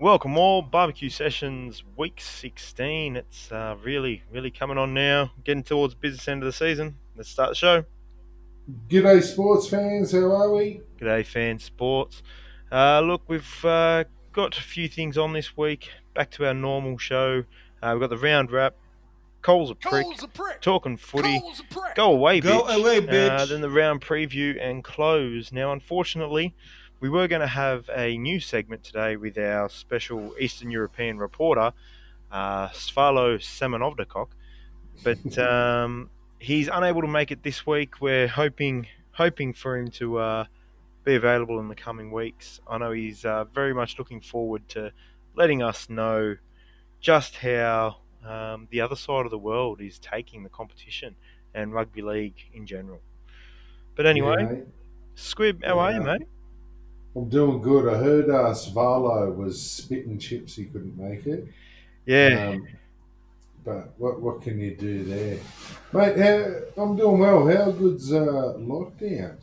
Welcome all, Barbecue Sessions Week 16. It's uh, really, really coming on now. Getting towards business end of the season. Let's start the show. G'day, sports fans. How are we? G'day, fans, sports. Uh, look, we've uh, got a few things on this week. Back to our normal show. Uh, we've got the round wrap. Cole's a prick. Cole's a prick. Talking footy. Cole's a prick. Go away, Go bitch. away, Uh, bitch. then the round preview and close. Now, unfortunately, we were going to have a new segment today with our special Eastern European reporter, uh, Svalo Semenovnikov, but um, he's unable to make it this week. We're hoping hoping for him to uh, be available in the coming weeks. I know he's uh, very much looking forward to letting us know just how um, the other side of the world is taking the competition and rugby league in general. But anyway, Yeah. Squib, how are you, mate? I'm doing good. I heard uh, Svalo was spitting chips. He couldn't make it. Yeah, Um, but what what can you do there, mate? How, I'm doing well. How good's uh, lockdown?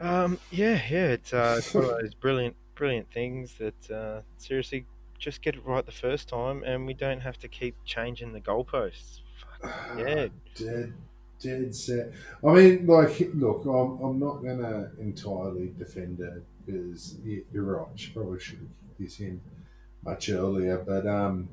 Um, um, yeah, yeah. It's, uh, it's one of those brilliant, brilliant things that uh, seriously just get it right the first time, and we don't have to keep changing the goalposts. Fuck, yeah, dead, dead set. I mean, like, look, I'm, I'm not gonna entirely defend it because you- you're right. She probably should have kicked this in much earlier. But um,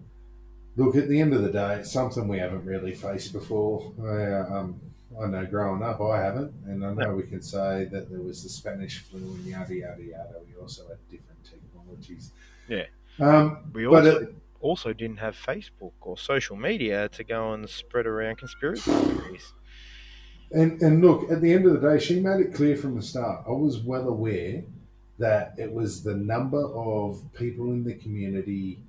look, at the end of the day, it's something we haven't really faced before. I, um, I know growing up, I haven't, and I know we can say that there was the Spanish flu and yada yada yada. We also had different technologies. Yeah. Um, we but also it, also didn't have Facebook or social media to go and spread around conspiracy theories. And and look, at the end of the day, she made it clear from the start. I was well aware that it was the number of people in the community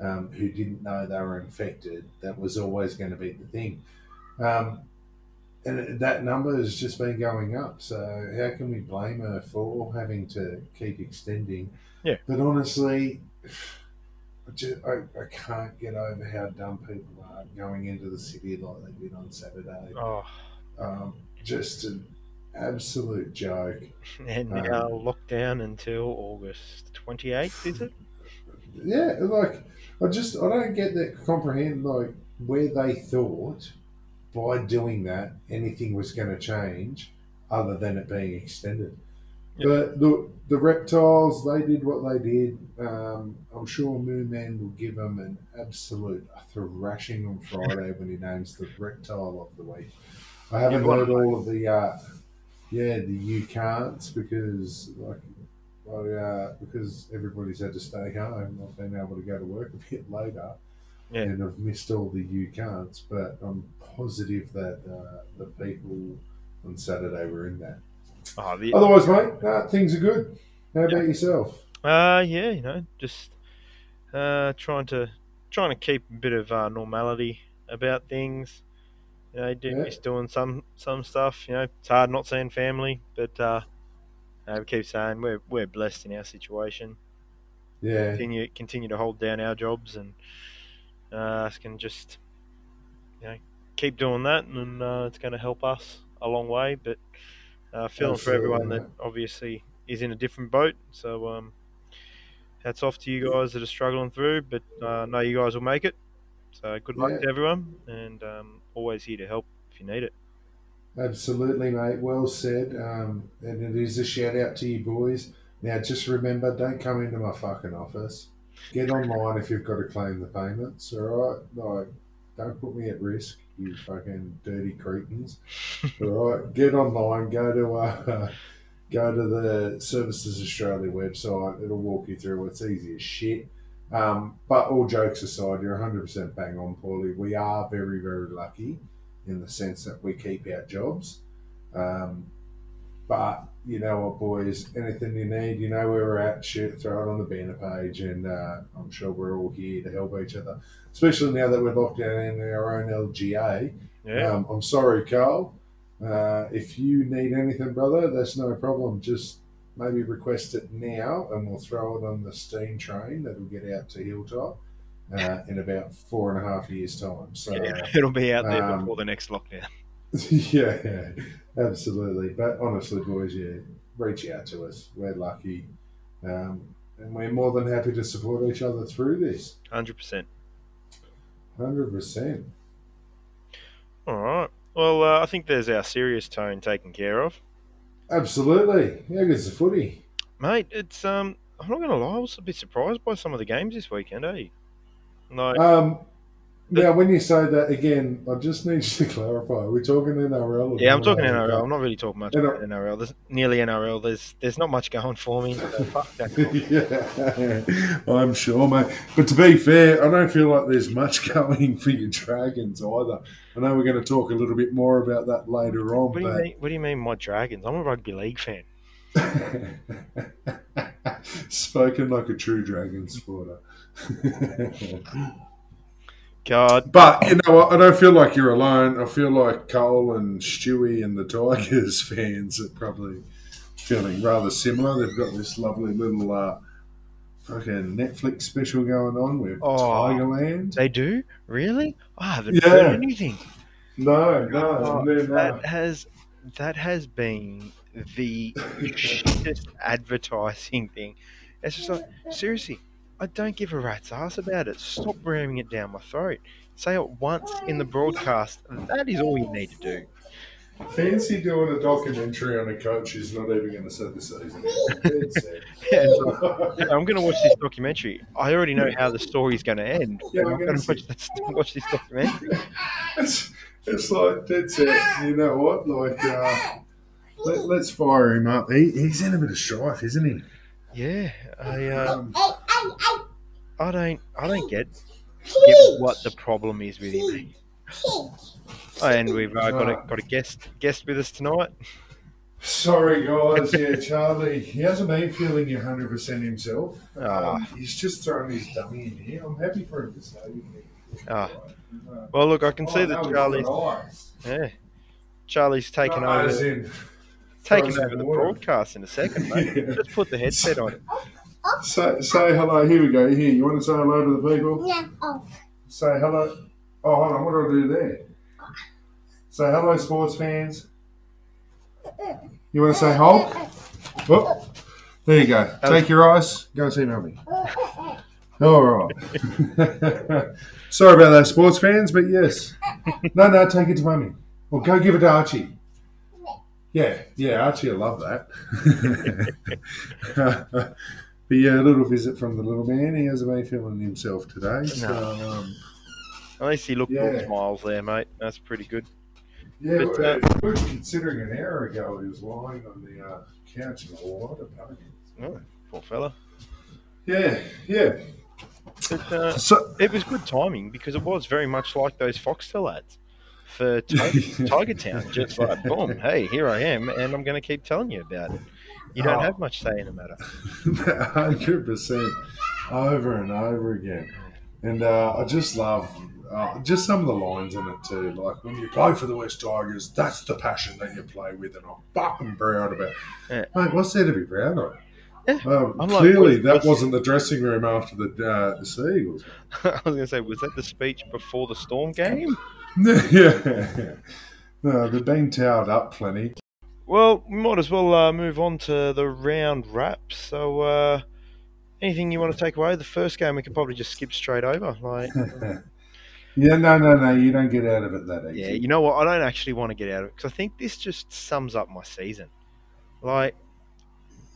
um, who didn't know they were infected that was always going to be the thing. Um, and that number has just been going up. So how can we blame her for having to keep extending? Yeah. But honestly, I, just, I, I can't get over how dumb people are going into the city like they did on Saturday Oh, um, just an absolute joke. and Um, now locked down until August 28th, is it? Yeah, like I just I don't get that comprehend like where they thought by doing that anything was going to change other than it being extended. Yep. But look, the reptiles they did what they did. Um, I'm sure Moon Man will give them an absolute thrashing on Friday when he names the reptile of the week. I haven't heard all of the uh, yeah the you can'ts because like uh, because everybody's had to stay home. I've been able to go to work a bit later, Yeah. and I've missed all the you can'ts. But I'm positive that uh, the people on Saturday were in that. Oh, the, Otherwise, mate, uh, things are good. How about yourself? Uh, yeah, you know, just uh, trying to trying to keep a bit of uh, normality about things. You know, do, Yeah. miss doing some some stuff. You know, it's hard not seeing family, but uh, uh, we keep saying we're we're blessed in our situation. Yeah, Continue continue to hold down our jobs, and uh, can just you know keep doing that, and uh, it's going to help us a long way. But uh, feeling for everyone that obviously is in a different boat. So um, hats off to you guys that are struggling through, but uh, know you guys will make it. So good luck Yeah. to everyone, and um, always here to help if you need it. absolutely, mate. Well said. Um, and it is a shout out to you boys. Now, just remember, don't come into my fucking office. Get online if you've got to claim the payments. All right, like, don't put me at risk, you fucking dirty cretins. All right, get online. Go to uh, go to the Services Australia website. It'll walk you through. It's easy as shit. Um, but all jokes aside, you're 100% bang on, Paulie. We are very, very lucky in the sense that we keep our jobs. Um, but you know what, boys? Anything you need, you know where we're at. Shoot, throw it on the banner page, and uh, I'm sure we're all here to help each other. Especially now that we're locked down in our own LGA. Yeah, Um, I'm sorry, Carl. Uh, if you need anything, brother, that's no problem. Just maybe request it now, and we'll throw it on the steam train that'll get out to Hilltop uh, in about four and a half years' time. So, yeah, it'll be out there um, before the next lockdown. yeah, yeah, absolutely. But honestly, boys, yeah, reach out to us. We're lucky. Um, and we're more than happy to support each other through this. Hundred percent. Hundred percent. All right. Well, uh, I think there's our serious tone taken care of, Absolutely. How good's the footy? mate. It's um. I'm not gonna lie. I was a bit surprised by some of the games this weekend, eh? Like, Um, now, when you say that again, I just need you to clarify. We're talking NRL. or yeah, I'm talking NRL? NRL. I'm not really talking much NRL. about NRL. There's nearly NRL. There's there's not much going for me. So yeah, I'm sure, mate. But to be fair, I don't feel like there's much going for your Dragons either. I know we're going to talk a little bit more about that later on, What do you but mean? What do you mean, my Dragons? I'm a rugby league fan. spoken like a true Dragon supporter. God, but you know what? I don't feel like you're alone. I feel like Cole and Stewie and the Tigers fans are probably feeling rather similar. They've got this lovely little uh, fucking Netflix special going on with Oh. Tigerland. they do really? I haven't Yeah. heard anything. No, no, Oh, no, no. That has that has been the shittest advertising thing. It's just like seriously, I don't give a rat's ass about it. Stop ramming it down my throat. Say it once in the broadcast. That is all you need to do. Fancy doing a documentary on a coach who's not even going to set the season. Dead set. Yeah, I'm going to watch this documentary. I already know how the story's going to end. Yeah, I'm going to watch this, watch this documentary. it's, it's like dead set. You know what? Like, uh, let, let's fire him up. He, he's in a bit of strife, isn't he? Yeah, I um, Um, I don't I don't get get what the problem is with him. And we've uh, got a got a guest guest with us tonight. sorry, guys. Yeah, Charlie. He hasn't been feeling 100% himself. Ah. Um, he's just thrown his dummy in here. I'm happy for him to stay with me. Ah. Uh, Well, look, I can see oh, that no, he's Charlie's got eyes. yeah, Charlie's taken Not over taking over the water. broadcast in a second, mate. Yeah. Just put the headset on. Say, say hello. Here we go. Here, you want to say hello to the people? Yeah. Oh. Say hello. Oh, hold on. What do I do there? Say hello, sports fans. You want to say Hulk? Oh, there you go. Take your ice. Go see Mummy. All right. Sorry about that, sports fans, but yes. No, no, take it to Mummy. Well, go give it to Archie. Yeah, yeah, Archie will love that. but yeah, a little visit from the little man. He hasn't been feeling himself today. So, um, At least he looked all Yeah. smiles there, mate. That's pretty good. yeah, But, uh, considering an hour ago he was lying on the uh, couch in a lot of pain. Oh, poor fella. Yeah, yeah. But, uh, So, it was good timing because it was very much like those Foxtel ads for Tiger, Tiger Town. Just like, boom, hey, here I am, and I'm going to keep telling you about it. You don't Oh. have much say in the matter. hundred percent over and over again. And uh, I just love uh, just some of the lines in it too. Like when you play for the West Tigers, that's the passion that you play with, and I'm fucking proud of it. Yeah. Mate, what's there to be proud of? Yeah. Um, I'm like, clearly, that wasn't the dressing room after the uh, the Seagulls. I was going to say, was that the speech before the Storm game? yeah, no, they've been towed up plenty. Well, we might as well uh, move on to the round wrap. So, uh, anything you want to take away? The first game we could probably just skip straight over. Like, yeah, no, no, no, you don't get out of it that easy. yeah, you know what? I don't actually want to get out of it because I think this just sums up my season. Like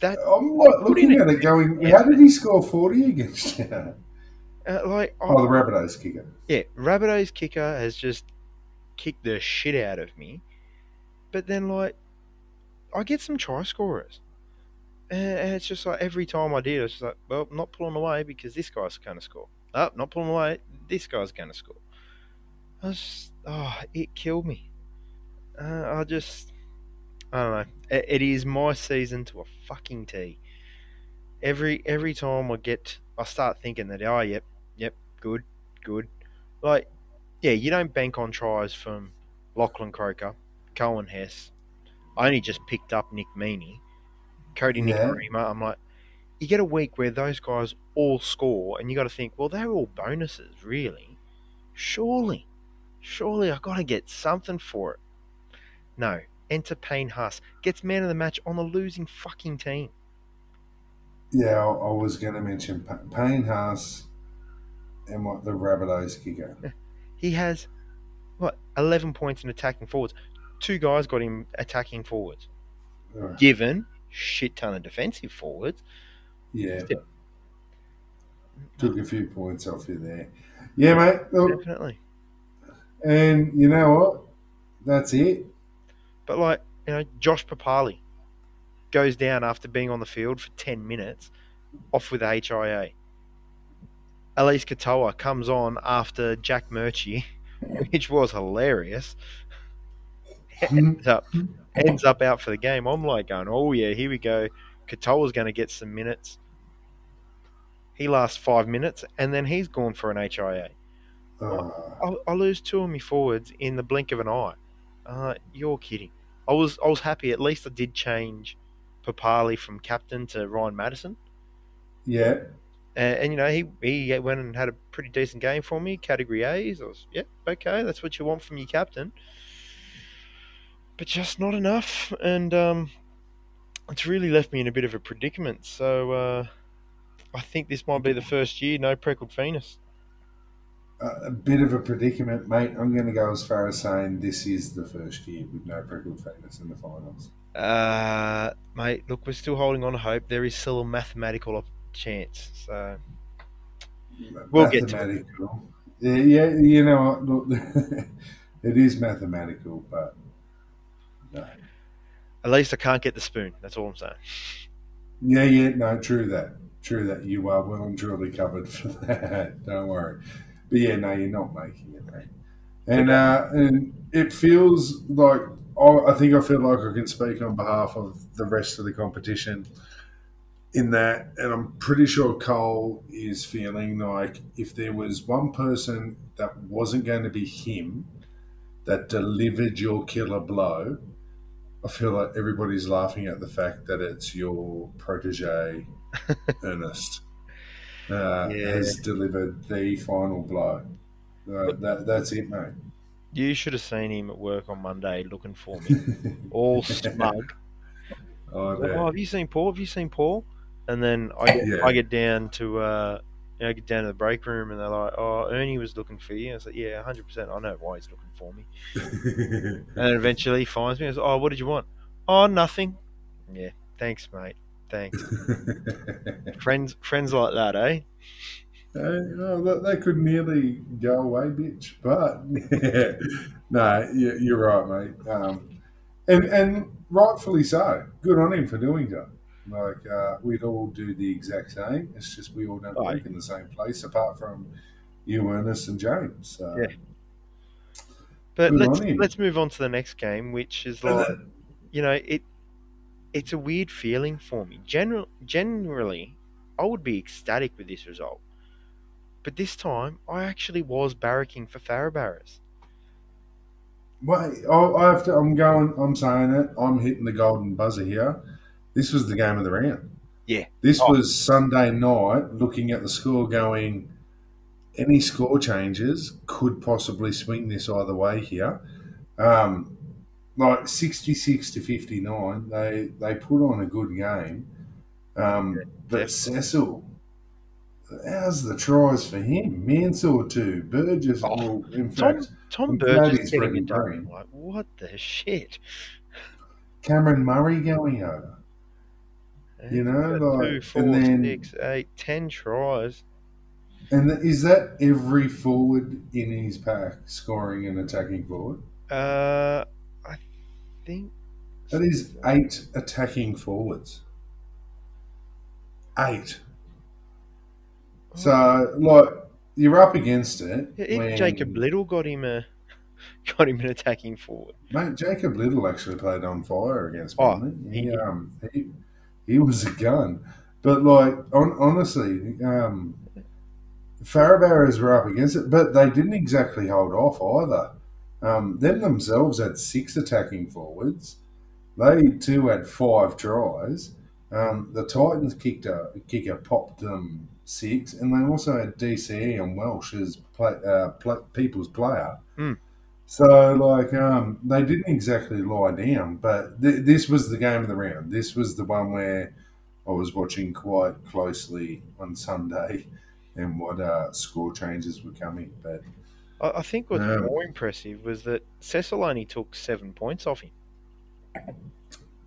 that, I'm like looking at it, going, Yeah. how did he score forty against you? uh, like Oh, the I- Rabbitohs kicker. yeah, Rabbitoh's kicker has just kicked the shit out of me. But then, like, I get some try scorers. And it's just like every time I did, it's just like, well, not pulling away because this guy's going to score. Oh, not pulling away, this guy's going to score. I was just, oh, it killed me. Uh, I just, I don't know. It, it is my season to a fucking T. Every every time I get, I start thinking that, oh, yep, yep, good, good. Like, yeah, you don't bank on tries from Lachlan Croker, Cohen Hess. I only just picked up Nick Meaney, Cody Yeah. Nikorima. I'm like, you get a week where those guys all score, and you got to think, well, they're all bonuses, really. Surely, surely I got to get something for it. No, enter Payne Haas gets man of the match on the losing fucking team. Yeah, I, I was going to mention Pa- Payne Haas and what the Rabbitohs kicker. He has what eleven points in attacking forwards. Two guys got him attacking forwards. Uh, Given shit ton of defensive forwards. yeah, Still- took a few points off you there. Yeah, mate. Look, Definitely. and you know what? That's it. But like, you know, Josh Papalii goes down after being on the field for ten minutes, off with HIA. Eliesa Katoa comes on after Jack Murchie, which was hilarious. Ends up ends up out for the game. I'm like going, oh yeah, here we go. Katoa's going to get some minutes. He lasts five minutes, and then he's gone for an HIA. Uh, I, I lose two of my forwards in the blink of an eye. Uh, you're kidding. I was I was happy. At least I did change Papalii from captain to Ryan Matterson, yeah, and, and you know he he went and had a pretty decent game for me, category A's. I was yeah okay, that's what you want from your captain, but just not enough, and um, it's really left me in a bit of a predicament. So uh, I think this might be the first year no Preckled Venus. a, a bit of a predicament, mate. I'm going to go as far as saying this is the first year with no Preckled Venus in the finals. Uh, mate, look, we're still holding on to hope. There is still a mathematical chance. So We'll get to it. Yeah, yeah, you know what? Look, it is mathematical, but no. at least I can't get the spoon. That's all I'm saying. Yeah, yeah, no, true that. True that. You are well and truly covered for that. Don't worry. But yeah, no, you're not making it, mate. And uh, and it feels like I I think I feel like I can speak on behalf of the rest of the competition in that, and I'm pretty sure Cole is feeling like if there was one person that wasn't going to be him that delivered your killer blow, I feel like everybody's laughing at the fact that it's your protege, Ernest, uh, Yeah. has delivered the final blow. Uh, that, that's it, mate. You should have seen him at work on Monday looking for me, all smug. Bet. Oh, have you seen Paul? Have you seen Paul? And then I get, Yeah. I get down to uh, you know, I get down to the break room, and they're like, "Oh, Ernie was looking for you." I was like, "Yeah, hundred percent. I know why he's looking for me." And eventually he finds me. I was like, "Oh, what did you want?" "Oh, nothing." Yeah, thanks, mate. Thanks. friends, friends like that, eh? Uh, oh, that, that could nearly go away, bitch. But no, you, you're right, mate. Um, and and rightfully so. Good on him for doing that. Like uh, we'd all do the exact same. It's just we all don't Right. work in the same place, apart from you, Ernest, and James. So, Yeah. But Good let's let's move on to the next game, which is like that- you know it. It's a weird feeling for me. General, generally, I would be ecstatic with this result, but this time I actually was barracking for Farabarras. Wait, I, I have to. I'm going. I'm saying it. I'm hitting the golden buzzer here. This was the game of the round. Yeah. This Oh. was Sunday night. Looking at the score, going, any score changes could possibly swing this either way here. Um, like 66 to 59, they they put on a good game. Um, but definitely. Cecil, how's the tries for him? Mansour too. Burgess, Oh, well, in Tom fact, Tom Burgess glad is he's getting Freddie it done. Green. Like what the shit? Cameron Murray going over. You know, Two, like, four, and then- six, eight, ten tries. And is that every forward in his pack scoring an attacking forward? Uh, I think That is eight attacking forwards. Eight. So, like, you're up against it. Even when- Jacob Little got him a got him an attacking forward. Mate, Jacob Little actually played on fire against Oh, he He, um, he, he was a gun. But, like, on, honestly, um, were up against it, but they didn't exactly hold off either. Um, them themselves had six attacking forwards. They too had five tries. Um, the Titans kicked a kicker popped them six, and they also had DCE and Welsh as play, uh, play, people's player. Hmm. So, like, um, they didn't exactly lie down, but th- this was the game of the round. This was the one where I was watching quite closely on Sunday and what uh, score changes were coming. But I, I think what's Um, more impressive was that Cecil only took seven points off him,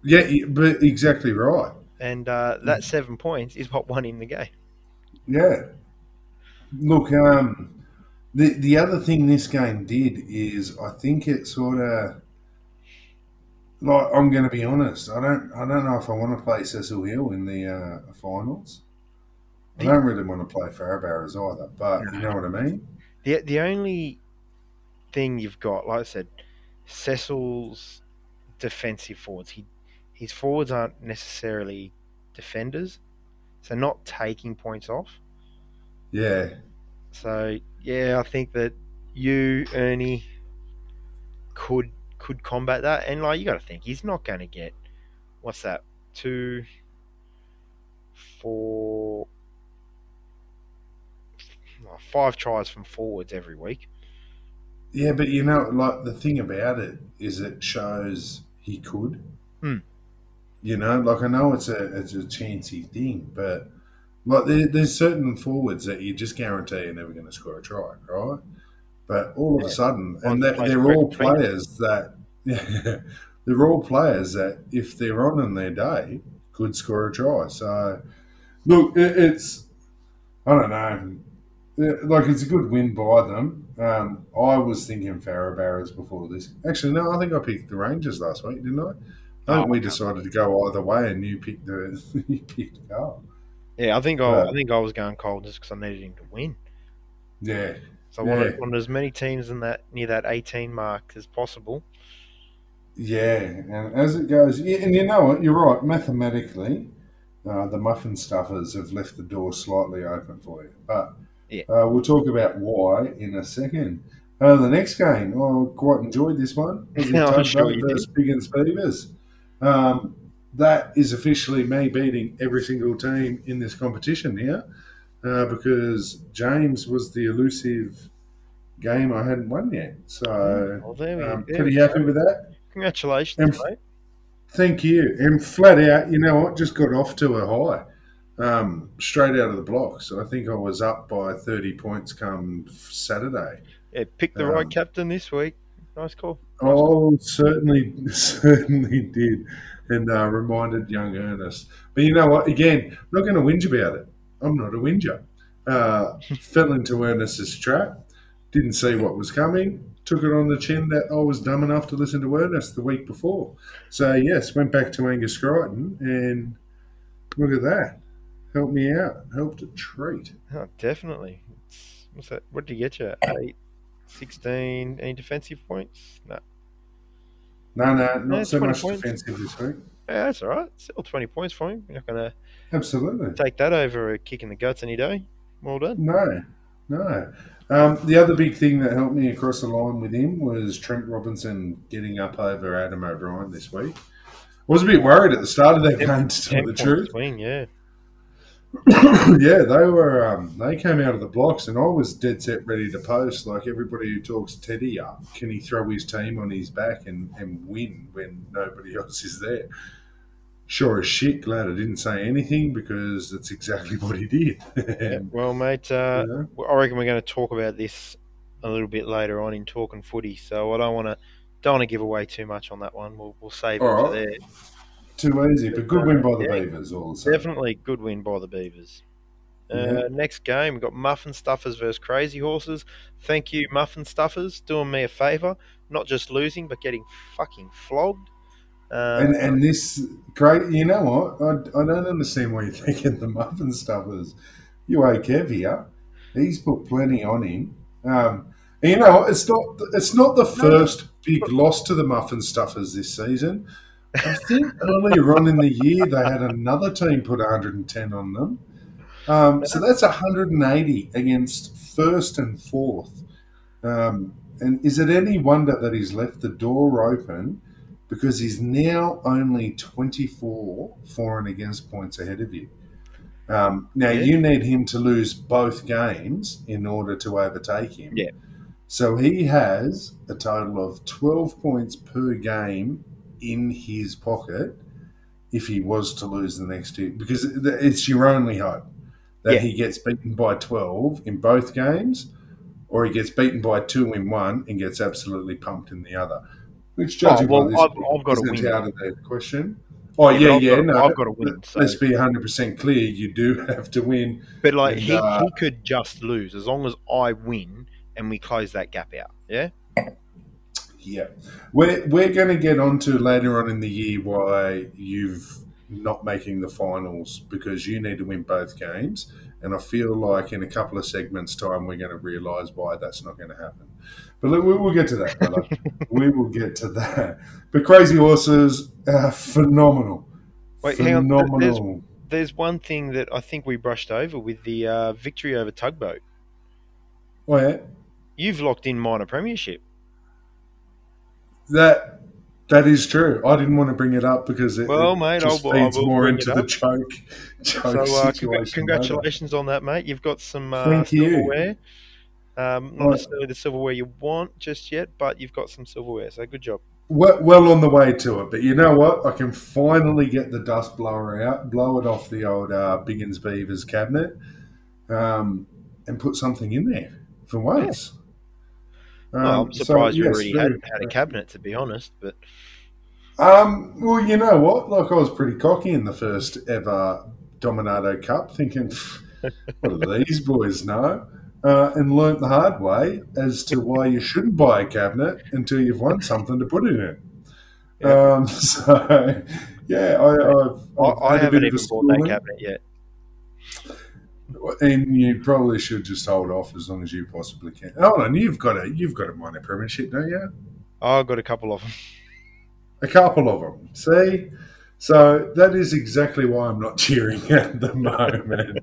yeah, but exactly right. and uh, that seven points is what won him the game. Yeah. Look, um, the the other thing this game did is I think it sort of like I'm going to be honest. I don't I don't know if I want to play Cecil Hill in the uh, finals. I don't really want to play Farabarras either, but you know what I mean. The the only thing you've got, like I said, Cecil's defensive forwards. He his forwards aren't necessarily defenders, so not taking points off. Yeah, So yeah, I think that you Ernie could could combat that, and like you got to think he's not going to get what's that two, four, five tries from forwards every week. yeah, but you know, like the thing about it is, it shows he could. Hmm. You know, like I know it's a it's a chancy thing, but like there, there's certain forwards that you just guarantee are never going to score a try, right? But all of Yeah. a sudden, and that, they're all players that they're all players that if they're on in their day could score a try. So look, it, it's I don't know. Like it's a good win by them. Um, I was thinking Farabarras before this. Actually, no, I think I picked the Rangers last week, didn't I? I think Oh, we decided to go either way, and you picked the you picked Carl. Yeah, I think I, Right. I think I was going cold just because I needed him to win. Yeah, So I wanted, Yeah. wanted as many teams in that near that 18 mark as possible. yeah. And as it goes, and you know what? You're right. Mathematically, uh, the muffin stuffers have left the door slightly open for you, but Yeah. uh, we'll talk about why in a second. Uh, the next game, I quite enjoyed this one. Was Yeah, I'm sure you versus Biggins Beavers. Um, that is officially me beating every single team in this competition here uh, because James was the elusive game I hadn't won yet. So Well, there we, um, there pretty happy go. with that. Congratulations, And- mate. Thank you. And flat out, you know what? Just got off to a high, um, straight out of the blocks. I think I was up by 30 points come Saturday. Yeah, pick the right Um, captain this week. Nice call. Oh, certainly, certainly did, and uh, reminded young Ernest. But you know what? Again, I'm not going to whinge about it. I'm not a whinger. Uh, fell into Ernest's trap. Didn't see what was coming. Took it on the chin that I was dumb enough to listen to Ernest the week before. So yes, went back to Angus Crichton, and look at that. Helped me out. Helped a treat. Oh, definitely. It's, what's that? What did you get you? Eight, 16. Any defensive points? No. No, no, not Yeah, so 20 much points. defensive this week. Yeah, that's all right. Still 20 points for him. You're not going to Absolutely. take that over a kick in the guts any day. Well done. No, no. Um, the other big thing that helped me across the line with him was Trent Robinson getting up over Adam O'Brien this week. I was a bit worried at the start of that game, to tell the truth. swing, yeah. yeah, they were. Um, they came out of the blocks, and I was dead set ready to post. Like everybody who talks Teddy up, can he throw his team on his back and, and win when nobody else is there? Sure as shit, glad I didn't say anything because that's exactly what he did. Yeah, well, mate, uh, Yeah. I reckon we're going to talk about this a little bit later on in talking footy. So I don't want to don't want to give away too much on that one. We'll, we'll save it All for right. there. Too easy, but good win by the Yeah. Beavers. All the same. Definitely good win by the Beavers. Uh. Next game, we've got Muffin Stuffers versus Crazy Horses. Thank you, Muffin Stuffers, doing me a favour. Not just losing, but getting fucking flogged. Um, And and this great, you know what? I, I don't understand why you're thinking the muffin stuffers. You owe Kev here. He's put plenty on him. Um, you know? It's not it's not the first big loss to the muffin stuffers this season. I think earlier on in the year they had another team put 110 on them. Um, so that's 180 against first and fourth. Um, and is it any wonder that he's left the door open because he's now only 24 for and against points ahead of you? Um, now, Yeah. you need him to lose both games in order to overtake him. Yeah. So he has a total of 12 points per game in his pocket if he was to lose the next two because it's your only hope that Yeah. he gets beaten by 12 in both games or he gets beaten by two in one and gets absolutely pumped in the other. Which, judging Oh, well, by this, I've- I've got to win. out of the question. Oh, Yeah, yeah. Got- no, I've got to win, so- Let's be 100% clear. You do have to win. But like And, he, uh, he could just lose as long as I win and we close that gap out. Yeah. Yeah. We're, we're going to get onto later on in the year why you've not making the finals because you need to win both games. And I feel like in a couple of segments' time, we're going to realise why that's not going to happen. But look, we will get to that, brother. we will get to that. But Crazy Horses, uh, phenomenal. Wait, hang on, there's- phenomenal. There's one thing that I think we brushed over with the uh, victory over Tugboat. Oh, yeah. You've locked in minor premiership. That that is true. I didn't want to bring it up because it, Well, it mate, just I'll- feeds will more into the choke. choke So uh, situation. congratulations on that, mate. You've got some uh, silverware. Um, not Right. necessarily the silverware you want just yet, but you've got some silverware. So good job. well, well on the way to it. But you know what? I can finally get the dust blower out, blow it off the old uh, Biggins Beavers cabinet, um, and put something in there for once. well, Um, I'm so, surprised you yes, already very had, had a cabinet, to be honest. But Um, well, you know what? Like I was pretty cocky in the first ever Dominato Cup, thinking, "What do these boys know?" Uh, and learnt the hard way as to why you shouldn't buy a cabinet until you've won something to put in it. Yeah. Um, so, yeah, I, I've, I, I've I haven't bit even bought that cabinet yet. And you probably should just hold off as long as you possibly can. Hold on, you've got a you've got a minor premiership, don't you? I've got a couple of them. A couple of them. See? So that is exactly why I'm not cheering at the moment.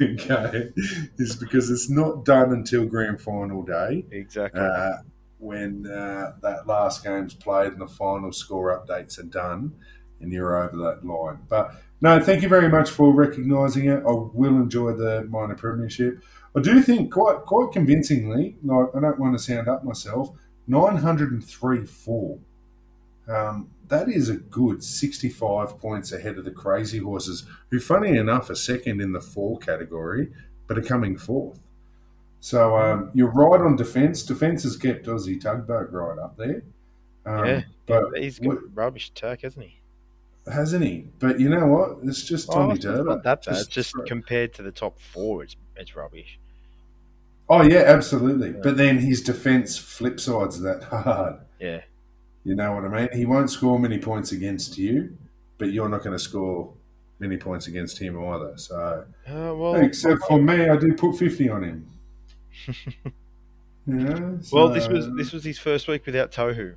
okay. Is because it's not done until grand final day Exactly. uh, when uh, that last game's played and the final score updates are done and you're over that line. But no, thank you very much for recognising it. I will enjoy the minor premiership. I do think quite quite convincingly, like, I don't want to sound up myself, 903 4. Um, that is a good 65 points ahead of the Crazy Horses, who, funny enough, are second in the four category, but are coming fourth. So um, you're right on defence. Defence has kept Aussie Tugboat right up there. Um, Yeah, but He's got rubbish attack, hasn't he? Hasn't he? But you know what? It's just Oh, Tommy it's Turbo. not that bad. Just- Just, compared to the top four, it's it's rubbish. oh yeah, absolutely. Yeah. But then his defence flip sides that hard. Yeah. You know what I mean? He won't score many points against you, but you're not going to score many points against him either. So, Uh, well, except for me, I do put fifty on him. yeah. well, this was this was his first week without Tohu.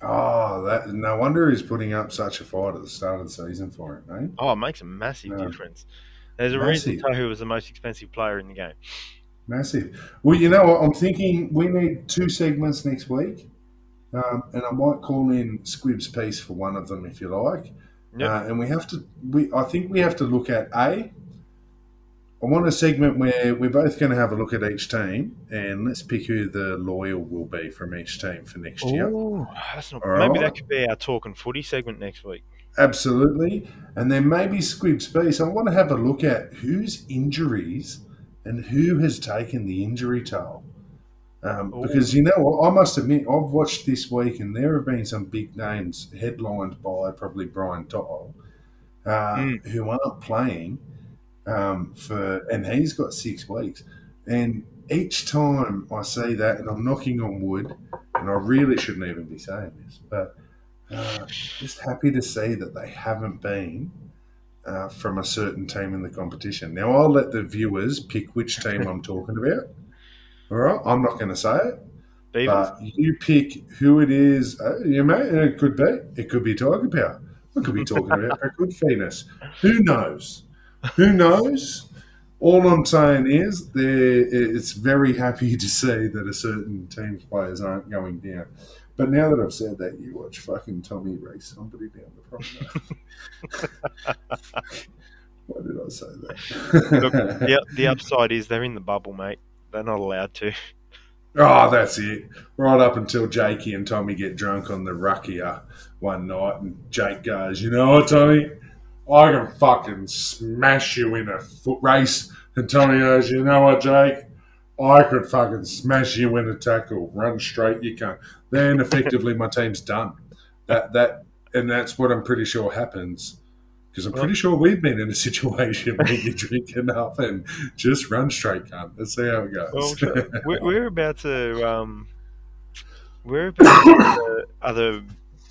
Oh, that no wonder he's putting up such a fight at the start of the season for him, eh? Oh, it makes a massive difference. There's a Massive. reason Tohu was the most expensive player in the game. Massive. Well, you know what? I'm thinking we need two segments next week, um, and I might call in Squib's piece for one of them if you like. Yep. Uh, and we have to. We I think we have to look at a. I want a segment where we're both going to have a look at each team, and let's pick who the loyal will be from each team for next year. Ooh, that's not, maybe right. that could be our talking footy segment next week. Absolutely. And then maybe Squib's piece. I want to have a look at whose injuries and who has taken the injury toll. Um, because you know what, I must admit, I've watched this week and there have been some big names headlined by probably Brian Toll uh, Mm. who aren't playing um, for, and he's got six weeks. And each time I see that, and I'm knocking on wood, and I really shouldn't even be saying this, but uh, just happy to see that they haven't been uh, from a certain team in the competition. Now, I'll let the viewers pick which team I'm talking about. All right, I'm not going to say it, Beavers. but you pick who it is. Uh, you may, it could be. It could be Tiger Power. I could be talking about a Good Venus. Who knows? Who knows? All I'm saying is, it's very happy to see that a certain team's players aren't going down. But now that I've said that, you watch fucking Tommy race somebody down the promenade. Why did I say Look, that? the, the upside is they're in the bubble, mate. They're not allowed to. Oh, that's it. Right up until Jakey and Tommy get drunk on the Ruckia one night, and Jake goes, "You know what, Tommy? I can fucking smash you in a foot race." And Tommy goes, "You know what, Jake? I could fucking smash you in a tackle. Run straight, you can't." Then effectively, my team's done. That that and that's what I'm pretty sure happens. Because I'm pretty sure we've been in a situation where you drink enough and just run straight, cunt. Let's see how it goes. Well, we're, we're about to um, we're about to other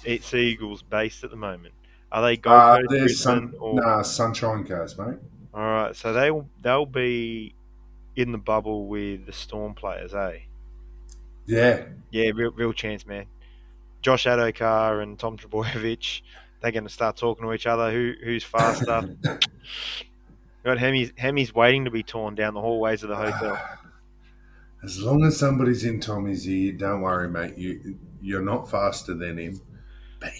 Sea Eagles based at the moment. Are they Gold Uh, Coast, Brisbane, sun, or nah, Sunshine Coast, mate. all right? So they they'll be in the bubble with the Storm players, eh? Yeah, Yeah, real real chance, man. Josh Addo-Carr and Tom Trbojevic, they're going to start talking to each other. Who who's faster? Got Hemi's Hemi's waiting to be torn down the hallways of the hotel. As long as somebody's in Tommy's ear, don't worry, mate. You you're not faster than him,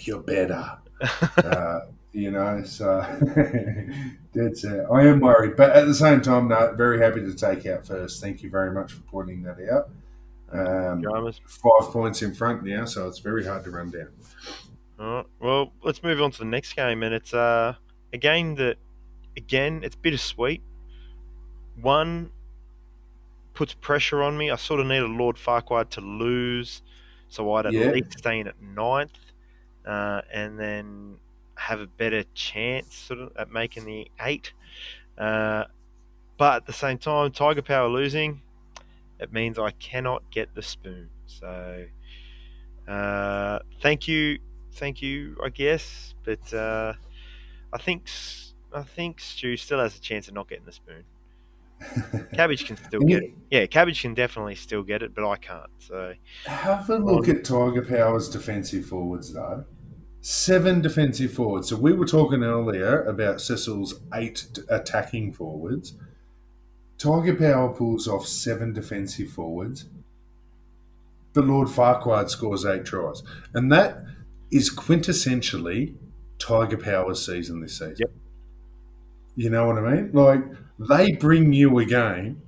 you're better. uh, you know, so that's it. I am worried, but at the same time, no, very happy to take out first. Thank you very much for pointing that out. Um, five points in front now, so it's very hard to run down. Right. Well, let's move on to the next game, and it's uh, a game that, again, it's bittersweet. One puts pressure on me. I sort of needed Lord Farquhar to lose, so I'd at Yeah. least stay in at ninth, uh, and then have a better chance sort of at making the eight. Uh, but at the same time, Tiger Power losing, it means I cannot get the spoon. So, uh, thank you thank you, I guess. But uh, I think I think Stu still has a chance of not getting the spoon. Cabbage can still get it. Yeah, Cabbage can definitely still get it, but I can't. So Have a look at Tiger Power's defensive forwards, though. Seven defensive forwards. So we were talking earlier about Cecil's eight attacking forwards. Tiger Power pulls off seven defensive forwards, but Lord Farquhar scores eight tries, and that is quintessentially Tiger Power's season this season. Yep. You know what I mean? Like they bring you a game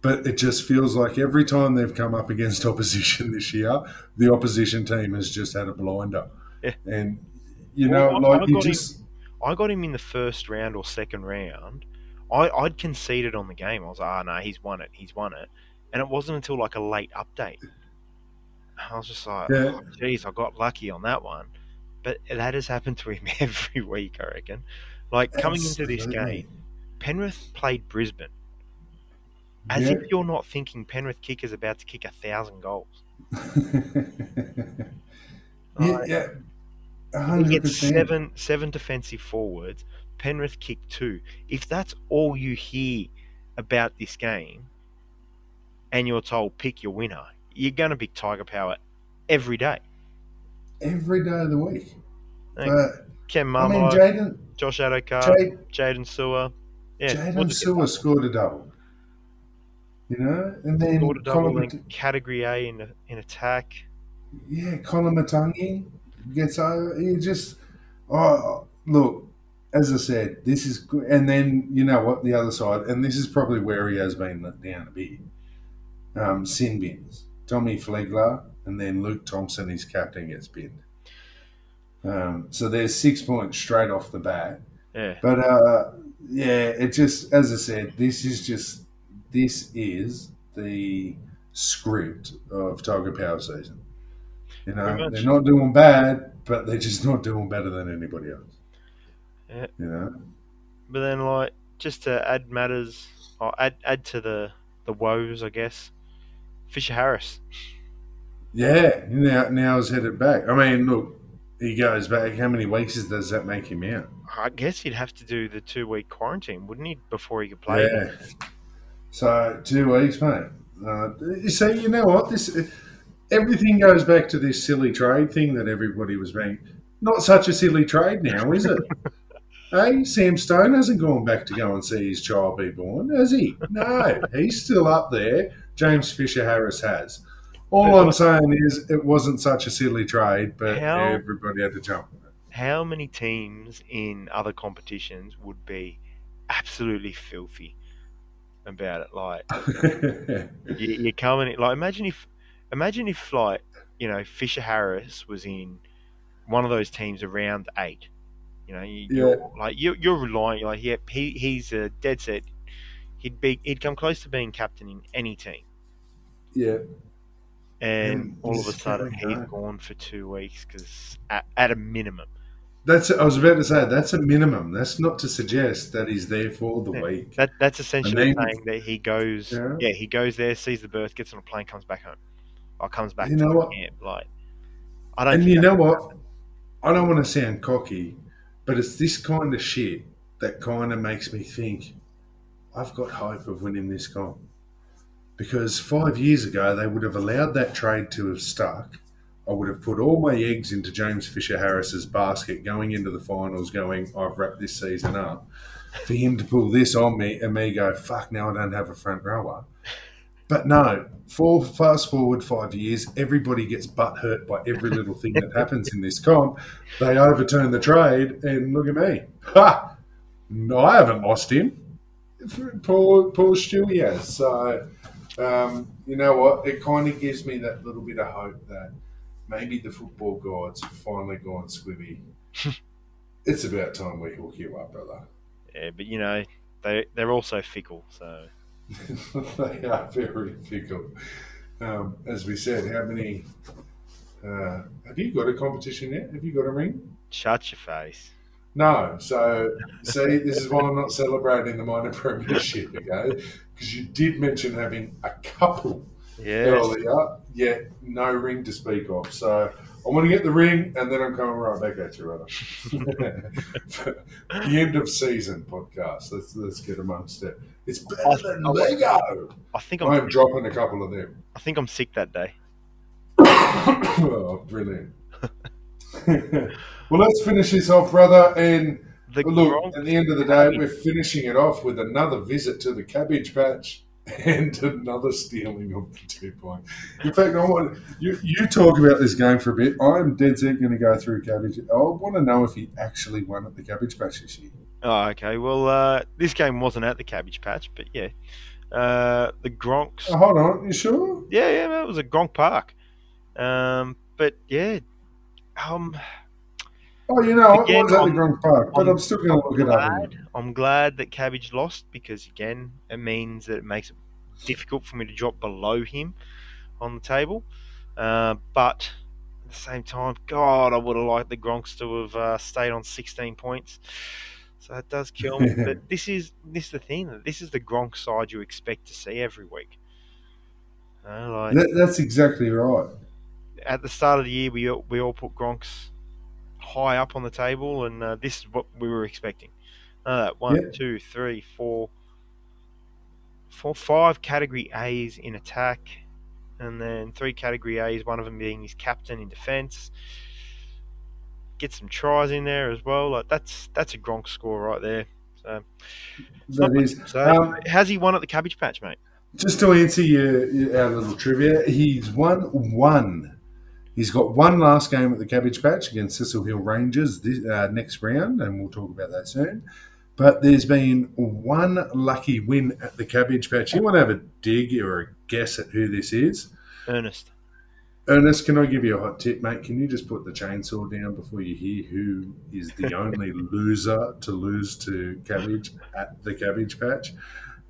but it just feels like every time they've come up against opposition this year, the opposition team has just had a blinder. Yeah. And you Well, know, I- I like you got him- I got him in the first round or second round. I, I'd conceded on the game. I was like, ah, no, he's won it. He's won it. And it wasn't until like a late update. I was just like, Yeah. oh, geez, I got lucky on that one. But that has happened to him every week, I reckon. Like coming into this game, Penrith played Brisbane. As Yeah. if you're not thinking Penrith kicker's about to kick a thousand goals. yeah, yeah, a He gets seven seven defensive forwards. Penrith kick two. If that's all you hear about this game, and you're told pick your winner, you're going to pick Tiger Power every day. every day of the week. Like, But Ken I mean, Jaden, Josh Addo-Carr, Jaden Sewer. Yeah, Jaden we'll just get Sewer scored a double. You know, and then scored a double Colin, in category A in in attack. yeah, Colin Matangi gets over. You just, oh, look, as I said, this is good. And then, you know what, the other side, and this is probably where he has been let down a bit. Um, sin bins. Tommy Flegler and then Luke Thompson, his captain, gets binned. Um, so there's six points straight off the bat. Yeah, But uh, yeah, it just as I said, this is just this is the script of Tiger Power season. You know, they're not doing bad, but they're just not doing better than anybody else. Yeah. You know, but then like just to add matters, or add add to the the woes, I guess. Fisher Harris. yeah. Now now he's headed back. I mean, look, he goes back. How many weeks does that make him out? I guess he'd have to do the two week quarantine, wouldn't he, before he could play? Yeah. So two weeks, mate. Uh, you see, you know what? This everything goes back to this silly trade thing that everybody was being. Not such a silly trade now, is it? hey, Sam Stone hasn't gone back to go and see his child be born, has he? No, he's still up there. James Fisher Harris has. All I'm saying is, it wasn't such a silly trade, but How- everybody had to jump. How many teams in other competitions would be absolutely filthy about it? Like you, you're coming in, like imagine if imagine if like you know Fisher Harris was in one of those teams around eight. You know, you, Yeah. you're, like you're, you're relying. Like, yeah, he, he's a dead set. He'd be he'd come close to being captain in any team, Yeah. and And all of a sudden he's gone for two weeks because at, at a minimum, That's. I was about to say that's a minimum. That's not to suggest that he's there for the Yeah. week. that that's essentially then- saying that he goes. Yeah. Yeah. he goes there, sees the berth, gets on a plane, comes back home, or comes back You to know what? camp. Like, I don't. And you know what? I don't want to sound cocky, but it's this kind of shit that kind of makes me think I've got hope of winning this comp. Because five years ago, they would have allowed that trade to have stuck. I would have put all my eggs into James Fisher Harris's basket going into the finals, going, I've wrapped this season up. For him to pull this on me and me go, fuck, now I don't have a front rower. But no, for fast forward five years, everybody gets butt hurt by every little thing that happens in this comp. They overturn the trade, and look at me. Ha! No, I haven't lost him. Poor, poor Stewie has. So, um, you know what? It kind of gives me that little bit of hope that maybe the football gods have finally gone squibby. it's about time we hook you up, brother. Yeah, but you know, they they're also fickle. So they are very fickle. Um, as we said, how many? Uh, have you got a competition yet? Have you got a ring? shut your face. No. So, see, this is why I'm not celebrating the minor premiership, okay? Because you did mention having a couple Yes. earlier, yet no ring to speak of. So, I want to get the ring, and then I'm coming right back at you, brother. the end of season podcast. Let's let's get amongst it. It's better than Lego. I think I am I'm. dropping a couple of them. I think I'm sick that day. oh, brilliant. well, let's finish this off, brother. And The look, at the end of the day, we're finishing it off with another visit to the cabbage patch and another stealing of the two point. In fact, I want you. You talk about this game for a bit. I'm dead set going to go through cabbage. I want to know if he actually won at the cabbage patch this year. Oh, okay. Well, uh, this game wasn't at the Cabbage Patch, but yeah, uh, the Gronks. Oh, hold on, you sure? Yeah, yeah, it was a Gronk Park. Um, but yeah, um, Oh, you know, Again, it was at the I'm- Gronk Park, but I'm- I'm still going to look it up. glad, I'm glad that Cabbage lost because again, it means that it makes it difficult for me to drop below him on the table. Uh, but at the same time, God, I would have liked the Gronks to have uh, stayed on 16 points. So that does kill me. but this is this is the thing. This is the Gronk side you expect to see every week. You know, like, That, that's exactly right. at the start of the year, we all, we all put Gronks high up on the table, and uh, this is what we were expecting. Uh, one, Yeah. two, three, four, four, five category A's in attack, and then three category A's. One of them being his captain in defence. Get some tries in there as well. Like that's that's a Gronk score right there. So, That is. so Um, has he won at the Cabbage Patch, mate? Just to answer your, your our little trivia, he's won one. He's got one last game at the Cabbage Patch against Cecil Hill Rangers this, uh, next round, and we'll talk about that soon. But there's been one lucky win at the Cabbage Patch. You want to have a dig or a guess at who this is? Ernest. Ernest, can I give you a hot tip, mate? Can you just put the chainsaw down before you hear who is the only loser to lose to Cabbage at the Cabbage Patch?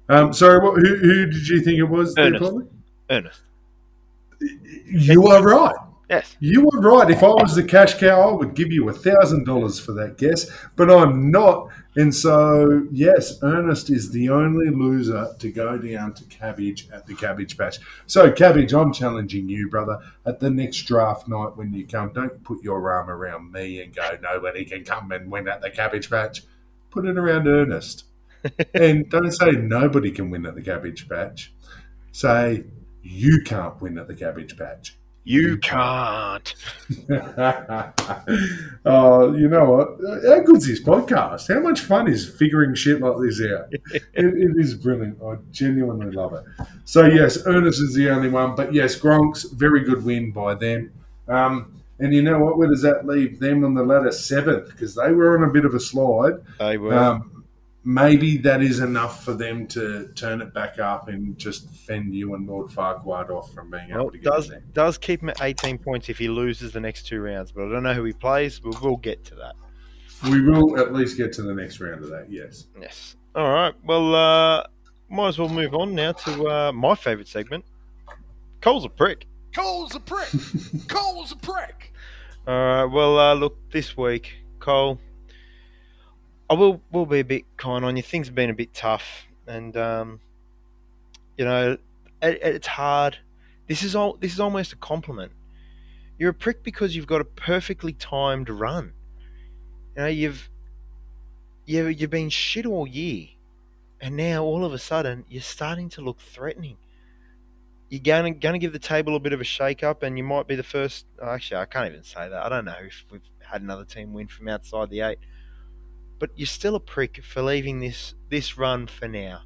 Um, sorry, what, who, who did you think it was? Ernest. Ernest. You are right. Yes. You were right. If I was the cash cow, I would give you a thousand dollars for that guess, but I'm not. And so, yes, Ernest is the only loser to go down to Cabbage at the Cabbage Patch. So, Cabbage, I'm challenging you, brother, at the next draft night when you come. Don't put your arm around me and go, nobody can come and win at the Cabbage Patch. Put it around Ernest. and don't say nobody can win at the Cabbage Patch. Say you can't win at the Cabbage Patch. You can't. oh, you know what? How good's this podcast? How much fun is figuring shit like this out? it, it is brilliant. I genuinely love it. So, yes, Ernest is the only one. But, yes, Gronk's very good win by them. Um, and you know what? Where does that leave them on the ladder? Seventh, because they were on a bit of a slide. They were. Um, maybe that is enough for them to turn it back up and just fend you and Lord Farquaad off from being Well, able to get does there. does keep him at 18 points if he loses the next two rounds, but I don't know who he plays. But we'll get to that. We will at least get to the next round of that, yes. Yes. All right. Well, uh, might as well move on now to uh, my favourite segment. Cole's a prick. Cole's a prick. Cole's a prick. All right. Well, uh, look, this week, Cole, I will will be a bit kind on you. Things have been a bit tough, and um, you know, it, it's hard. This is all. This is almost a compliment. You're a prick because you've got a perfectly timed run. You know, you've you you've been shit all year, and now all of a sudden you're starting to look threatening. You're going to give the table a bit of a shake up, and you might be the first. Actually, I can't even say that. I don't know if we've had another team win from outside the eight, but you're still a prick for leaving this this run for now.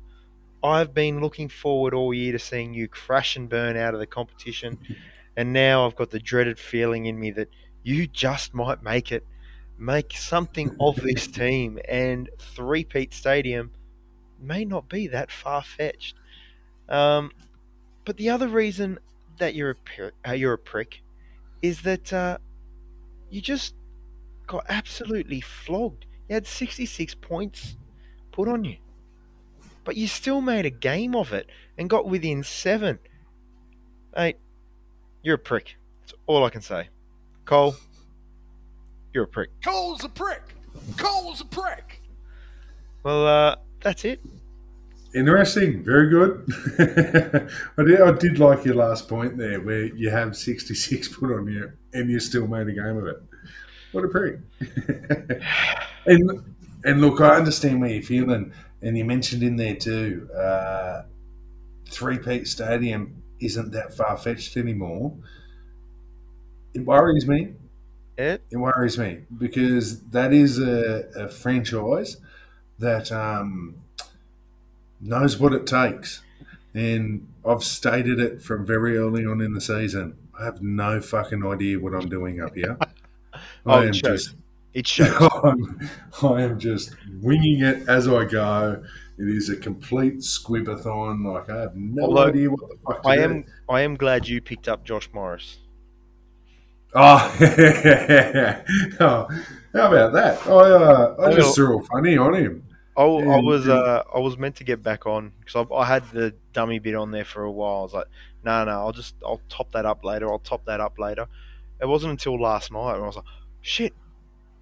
I've been looking forward all year to seeing you crash and burn out of the competition, and now I've got the dreaded feeling in me that you just might make it, make something of this team, and three Pete Stadium may not be that far fetched. Um, but the other reason that you're a uh, you're a prick is that uh, you just got absolutely flogged. You had 66 points put on you, but you still made a game of it and got within seven. Mate, you're a prick. That's all I can say. Cole, you're a prick. Cole's a prick. Cole's a prick. Well, uh, that's it. Interesting, very good. I, did, I did like your last point there, where you have 66 put on you and you still made a game of it. What a prick. and and look, I understand where you're feeling, and you mentioned in there too, uh, Three Peak Stadium isn't that far fetched anymore. It worries me. It It worries me because that is a, a franchise that um, knows what it takes. And I've stated it from very early on in the season. I have no fucking idea what I'm doing up here. Oh, I it shows. just, it shows. I'm, I am just winging it as I go. It is a complete squibbathon. Like I have no Although, idea what the fuck. To I do. am I am glad you picked up Josh Morris. Oh, oh, how about that? I uh, I just threw funny on him. I, I was uh, I was meant to get back on because I, I had the dummy bit on there for a while. I was like, no, no, I'll just I'll top that up later. I'll top that up later. It wasn't until last night when I was like, shit,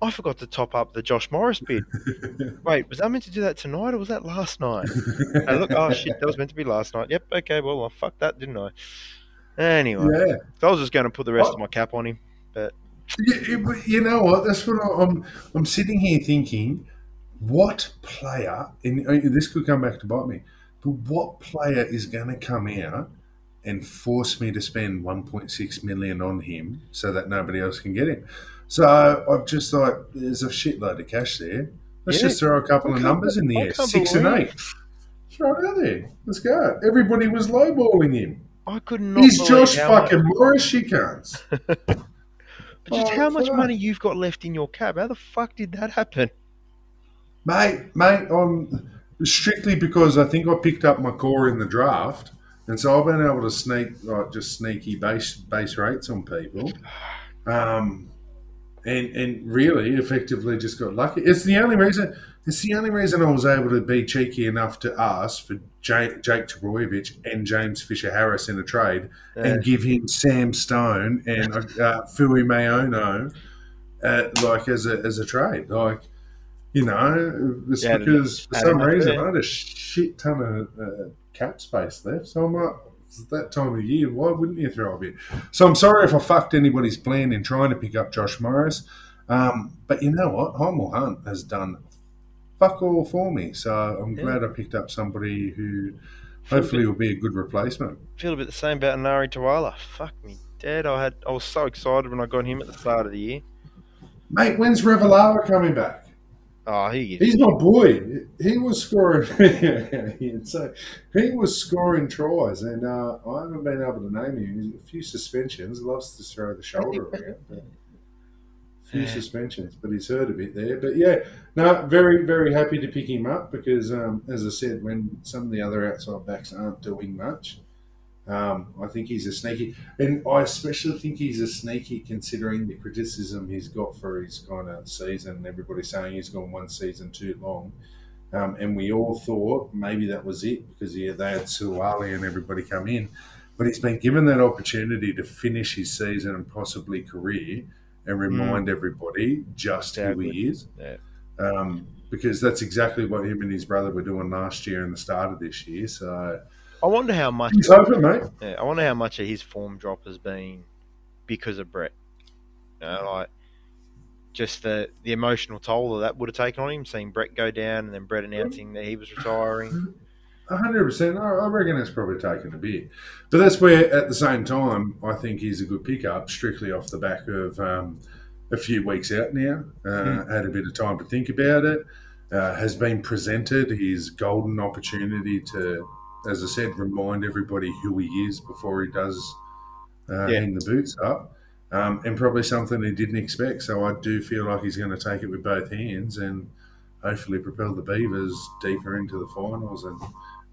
I forgot to top up the Josh Morris bid. Wait, was I meant to do that tonight or was that last night? And look, oh shit, that was meant to be last night. Yep, okay, well I fucked that, didn't I? Anyway, yeah. I was just going to put the rest Oh. of my cap on him. But you know what? That's what I- I'm. I'm sitting here thinking, what player? And uh, this could come back to bite me. But what player is going to come out and force me to spend 1.6 million on him so that nobody else can get him? So I've just thought, there's a shitload of cash there. Let's Yeah. just throw a couple I of numbers in there, I air, six and eight. Throw it out there. Let's go. Everybody was lowballing him. I could not. He's Josh fucking Morris, you can't. But just Oh, how much fuck. money you've got left in your cap? How the fuck did that happen? Mate, mate, I'm strictly because I think I picked up my core in the draft, and so I've been able to sneak like just sneaky base base rates on people, um, and and really effectively just got lucky. It's the only reason. It's the only reason I was able to be cheeky enough to ask for Jake, Jake Trbojevic and James Fisher Harris in a trade, and give him Sam Stone and uh, Fuimaono, uh, like as a as a trade, like. You know, it's Yeah, because for some reason. I had a shit ton of uh, cap space left. So I'm like, it's that time of year. Why wouldn't you throw a bit? So I'm sorry if I fucked anybody's plan in trying to pick up Josh Morris. Um, but you know what? Hymel Hunt has done fuck all for me. So I'm Yeah. glad I picked up somebody who hopefully will be a good replacement. feel a bit the same about Nari Tawala. Fuck me Dad. I had I was so excited when I got him at the start of the year. Mate, when's Ravalawa coming back? Oh, he He's my boy. He was scoring. so he was scoring tries, and uh, I haven't been able to name him. A few suspensions. Loves to throw the shoulder around. few Yeah. suspensions, but he's hurt a bit there. But yeah, no, very very happy to pick him up because, um, as I said, when some of the other outside backs aren't doing much, um, I think he's a sneaky, and I especially think he's a sneaky considering the criticism he's got for his kind of season. Everybody's saying he's gone one season too long. Um, and we all thought maybe that was it because yeah, they had Suaalii and everybody come in. But he's been given that opportunity to finish his season and possibly career and remind everybody just who he is. Yeah. Um, because that's exactly what him and his brother were doing last year and the start of this year. So I wonder how much. he's open, mate. Yeah, I wonder how much of his form drop has been because of Brett. You know, like just the the emotional toll that that would have taken on him, seeing Brett go down and then Brett announcing that he was retiring. A hundred percent. I I reckon it's probably taken a bit, but that's where, at the same time, I think he's a good pickup, strictly off the back of um, a few weeks out now. Uh, Had a bit of time to think about it. Uh, has been presented his golden opportunity to, as I said, remind everybody who he is before he does uh, Yeah. hang the boots up, um, and probably something he didn't expect. So I do feel like he's going to take it with both hands and hopefully propel the Beavers deeper into the finals and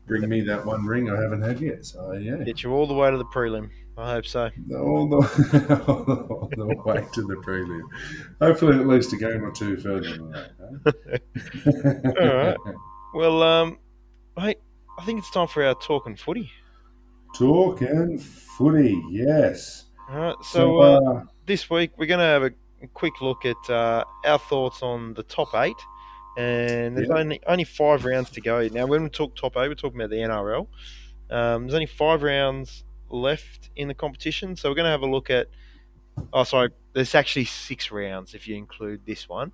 bring me that one ring I haven't had yet. So yeah, Get you all the way to the prelim. I hope so. all the, all the way to the prelim. Hopefully, at least a game or two further than that. huh? All right. Well, um, hey, I think it's time for our talk and footy. Talk and footy, yes. All right. So, So, uh, uh, this week we're going to have a quick look at uh, our thoughts on the top eight, and there's Yeah. only only five rounds to go. Now, when we talk top eight, we're talking about the NRL. Um, there's only five rounds left in the competition, so we're going to have a look at. Oh, sorry, there's actually six rounds if you include this one.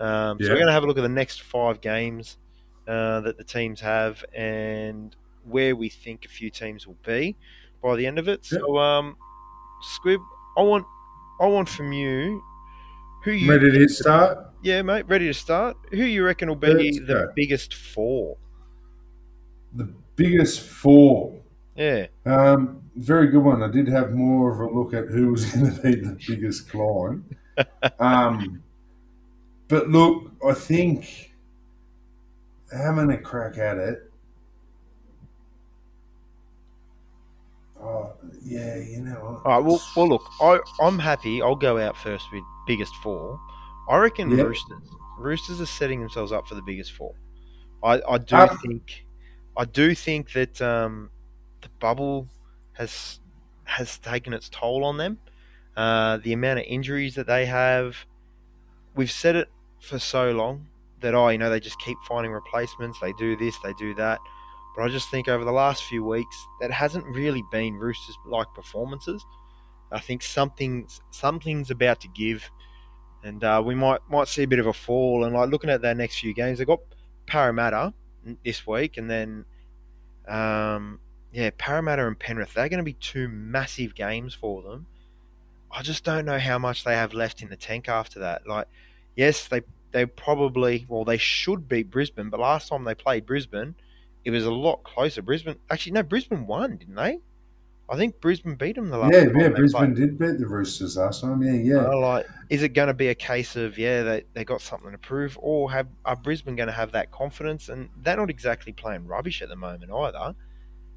Um, So we're going to have a look at the next five games uh, that the teams have and where we think a few teams will be by the end of it. So, um, Squib, I want I want from you who you ready to start? yeah mate ready to start. Who you reckon will be Let's the go. biggest four? The biggest four. Yeah, Um, very good one. I did have more of a look at who was going to be the biggest climb. Um, but look, I think having a crack at it. Oh, yeah, you know. All right. Well, well, look, I I'm happy. I'll go out first with biggest four. I reckon Yeah. Roosters. Roosters are setting themselves up for the biggest four. I I do Um, think I do think that um, the bubble has has taken its toll on them. Uh, the amount of injuries that they have, we've said it for so long that oh, you know, they just keep finding replacements. They do this, they do that. But I just think over the last few weeks, that hasn't really been Roosters like performances. I think something's something's about to give, and uh, we might might see a bit of a fall. And like looking at their next few games, they've got Parramatta this week, and then um, yeah, Parramatta and Penrith. They're going to be two massive games for them. I just don't know how much they have left in the tank after that. Like, yes, they they probably well they should beat Brisbane, but last time they played Brisbane, it was a lot closer. Brisbane actually no, Brisbane won, didn't they? I think Brisbane beat them the last yeah, time yeah, Brisbane played. did beat the Roosters last time. Yeah, yeah. Uh, like, is it going to be a case of yeah they, they got something to prove, or have are Brisbane going to have that confidence? And they're not exactly playing rubbish at the moment either.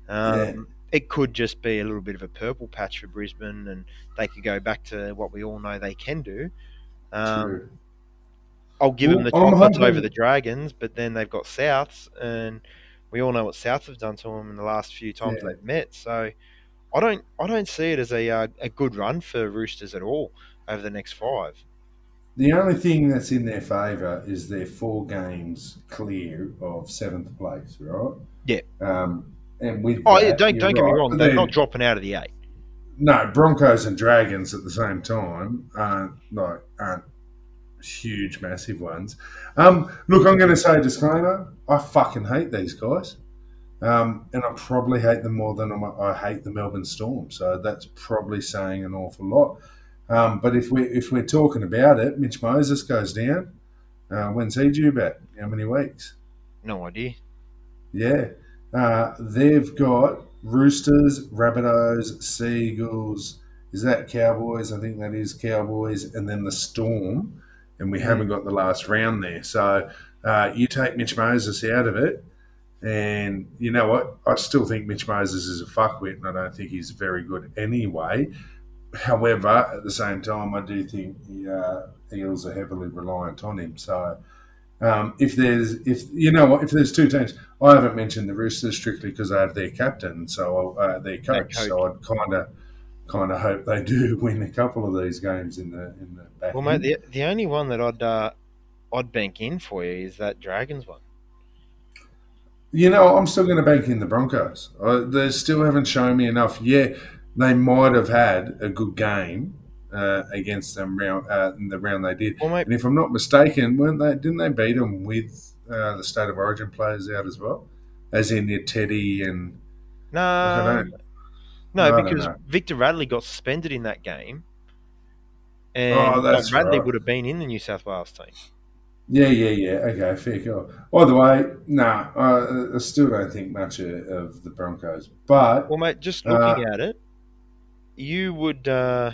Um, Yeah. It could just be a little bit of a purple patch for Brisbane, and they could go back to what we all know they can do. Um, True. I'll give them the Well, chocolates over the Dragons, but then they've got Souths, and we all know what Souths have done to them in the last few times Yeah. they've met. So I don't, I don't see it as a uh, a good run for Roosters at all over the next five. The only thing that's in their favour is they're four games clear of seventh place, right? Yeah. Um, and with Oh yeah, that, don't don't get me right, wrong, but they're not dropping out of the eight. No, Broncos and Dragons at the same time aren't like aren't huge, massive ones. Um, look, I'm going to say a disclaimer. I fucking hate these guys, um, and I probably hate them more than I'm, I hate the Melbourne Storm. So that's probably saying an awful lot. Um, but if we if we're talking about it, Mitch Moses goes down. Uh, when's he due back? How many weeks? No idea. Yeah. Uh, they've got Roosters, Rabbitohs, Seagulls, Is that Cowboys? I think that is Cowboys, and then the Storm, and we haven't got the last round there. So uh, you take Mitch Moses out of it, and you know what? I still think Mitch Moses is a fuckwit, and I don't think he's very good anyway. However, at the same time, I do think the uh, Eels are heavily reliant on him. So, um, if there's, if you know what, if there's two teams, I haven't mentioned the Roosters strictly because I have their captain, so uh, their coach. coach. So I'd kind of, kind of hope they do win a couple of these games in the in the back. Well, mate, the, the only one that I'd uh, I'd bank in for you is that Dragons one. You know, I'm still going to bank in the Broncos. Uh, they still haven't shown me enough. Yeah, they might have had a good game uh, against them round, uh, in the round they did. Well, mate, And if I'm not mistaken, weren't they? Didn't they beat them with uh, the state of origin players out as well, as in your Teddy and I no, no, I don't because. Victor Radley got suspended in that game, and Oh, that's like, Radley right. would have been in the New South Wales team. Yeah, yeah, yeah. Okay, fair call. By the way, nah, I, I still don't think much of, of the Broncos, but Well, mate, just Uh, looking at it, you would uh,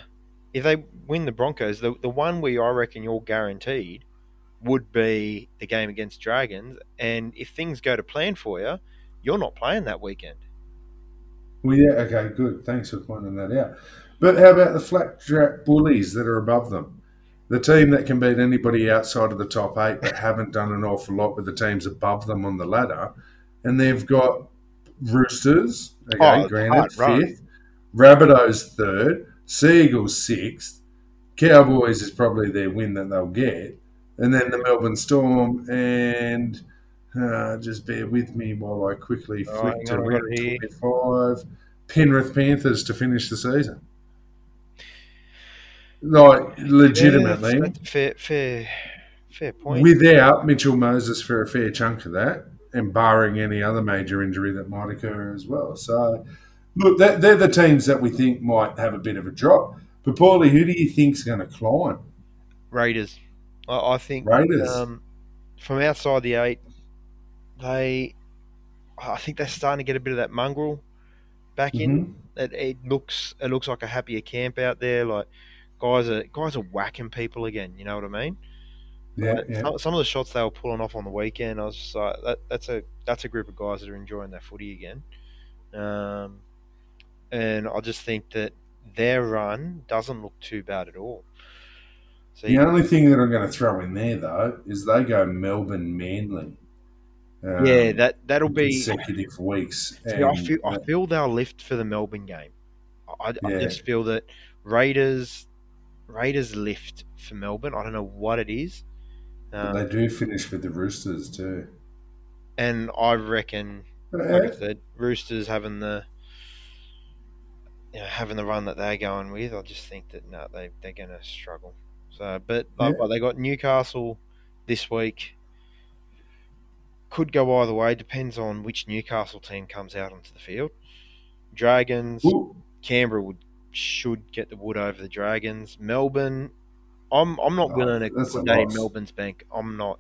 if they win the Broncos, the the one where I reckon you're guaranteed would be the game against Dragons, and if things go to plan for you, you're not playing that weekend. Well, yeah, okay, good. Thanks for pointing that out. But how about the flapjack bullies that are above them? The team that can beat anybody outside of the top eight, but haven't done an awful lot with the teams above them on the ladder. And they've got Roosters, okay, Oh, granted, hard fifth. Rabbitohs third. Seagulls sixth. Cowboys is probably their win that they'll get. And then the Melbourne Storm and uh, just bear with me while I quickly Oh, flick hang to on, I've got round 25. Penrith Panthers to finish the season. Like, legitimately, Yeah, that's, that's a fair, fair, fair point. without Mitchell Moses for a fair chunk of that, and barring any other major injury that might occur as well. So, look, they're the teams that we think might have a bit of a drop. But, Paulie, who do you think's going to climb? Raiders, I, I think Raiders. um, from outside the eight, they, I think they're starting to get a bit of that mongrel back in. Mhm. It, it looks, it looks like a happier camp out there. Like guys are guys are whacking people again. You know what I mean? Yeah, Like, yeah. Some, some of the shots they were pulling off on the weekend, I was just like, that, that's a that's a group of guys that are enjoying their footy again. Um, and I just think that their run doesn't look too bad at all. So The only thing that I'm going to throw in there, though, is they go Melbourne Manly. Um, yeah, that that'll be. consecutive weeks. See, I feel I feel they'll lift for the Melbourne game. I, I just feel that Raiders Raiders lift for Melbourne. I don't know what it is, um, they do finish with the Roosters too. and I reckon like I said, Roosters having the you know, having the run that they're going with, I just think that no, they they're going to struggle. So, but like, Yeah. but they got Newcastle this week. Could go either way. Depends on which Newcastle team comes out onto the field. Dragons, Ooh, Canberra would should get the wood over the Dragons. Melbourne, I'm I'm not Oh, willing to that's put a that in loss. Melbourne's bank. I'm not.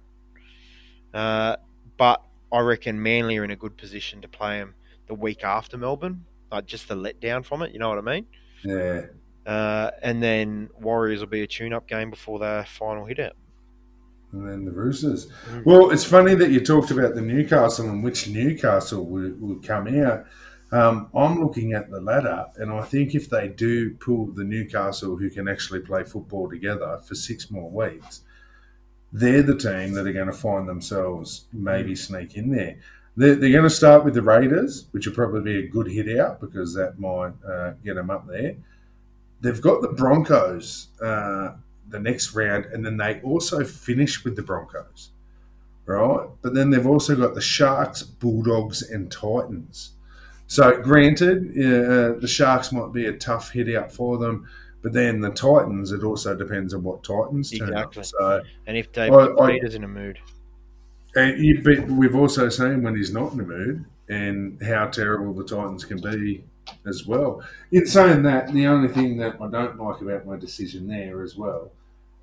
Uh, but I reckon Manly are in a good position to play them the week after Melbourne, like just the letdown from it. You know what I mean? yeah. Uh, and then Warriors will be a tune-up game before their final hit out. And then the Roosters. Mm. Well, it's funny that you talked about the Newcastle and which Newcastle would, would come out. Um, I'm looking at the ladder, and I think if they do pull the Newcastle who can actually play football together for six more weeks, they're the team that are going to find themselves maybe sneak in there. They're, they're going to start with the Raiders, which will probably be a good hit out because that might uh, get them up there. They've got the Broncos uh, the next round, and then they also finish with the Broncos, right? But then they've also got the Sharks, Bulldogs, and Titans. So, granted, uh, the Sharks might be a tough hit out for them, but then the Titans, it also depends on what Titans turn up. So, And if David Fifita's in a mood, and you, we've also seen when he's not in a mood and how terrible the Titans can be as well. In saying that, the only thing that I don't like about my decision there as well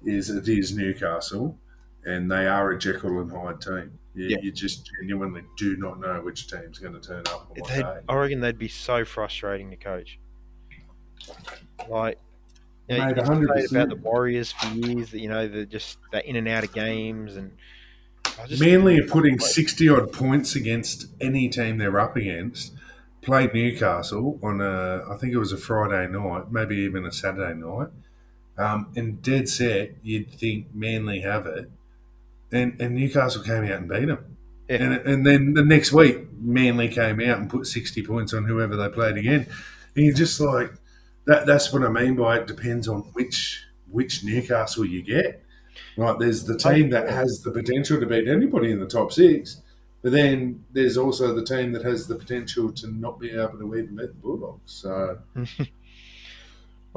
is it is Newcastle and they are a Jekyll and Hyde team. You, Yeah. you just genuinely do not know which team's going to turn up on what day. I reckon they'd be so frustrating to coach. Like, you know, Mate, you can say 100%. about the Warriors for years that you know they're just they're in and out of games, and I just Manly are putting 60 odd points against any team they're up against. Played Newcastle on a, I think it was a Friday night, maybe even a Saturday night. Um, and dead set, you'd think Manly have it. And, and Newcastle came out and beat them. Yeah. And, and then the next week, Manly came out and put 60 points on whoever they played again. And you're just like, that, that's what I mean by it depends on which which Newcastle you get. Right, there's the team that has the potential to beat anybody in the top six, but then there's also the team that has the potential to not be able to even beat the Bulldogs. So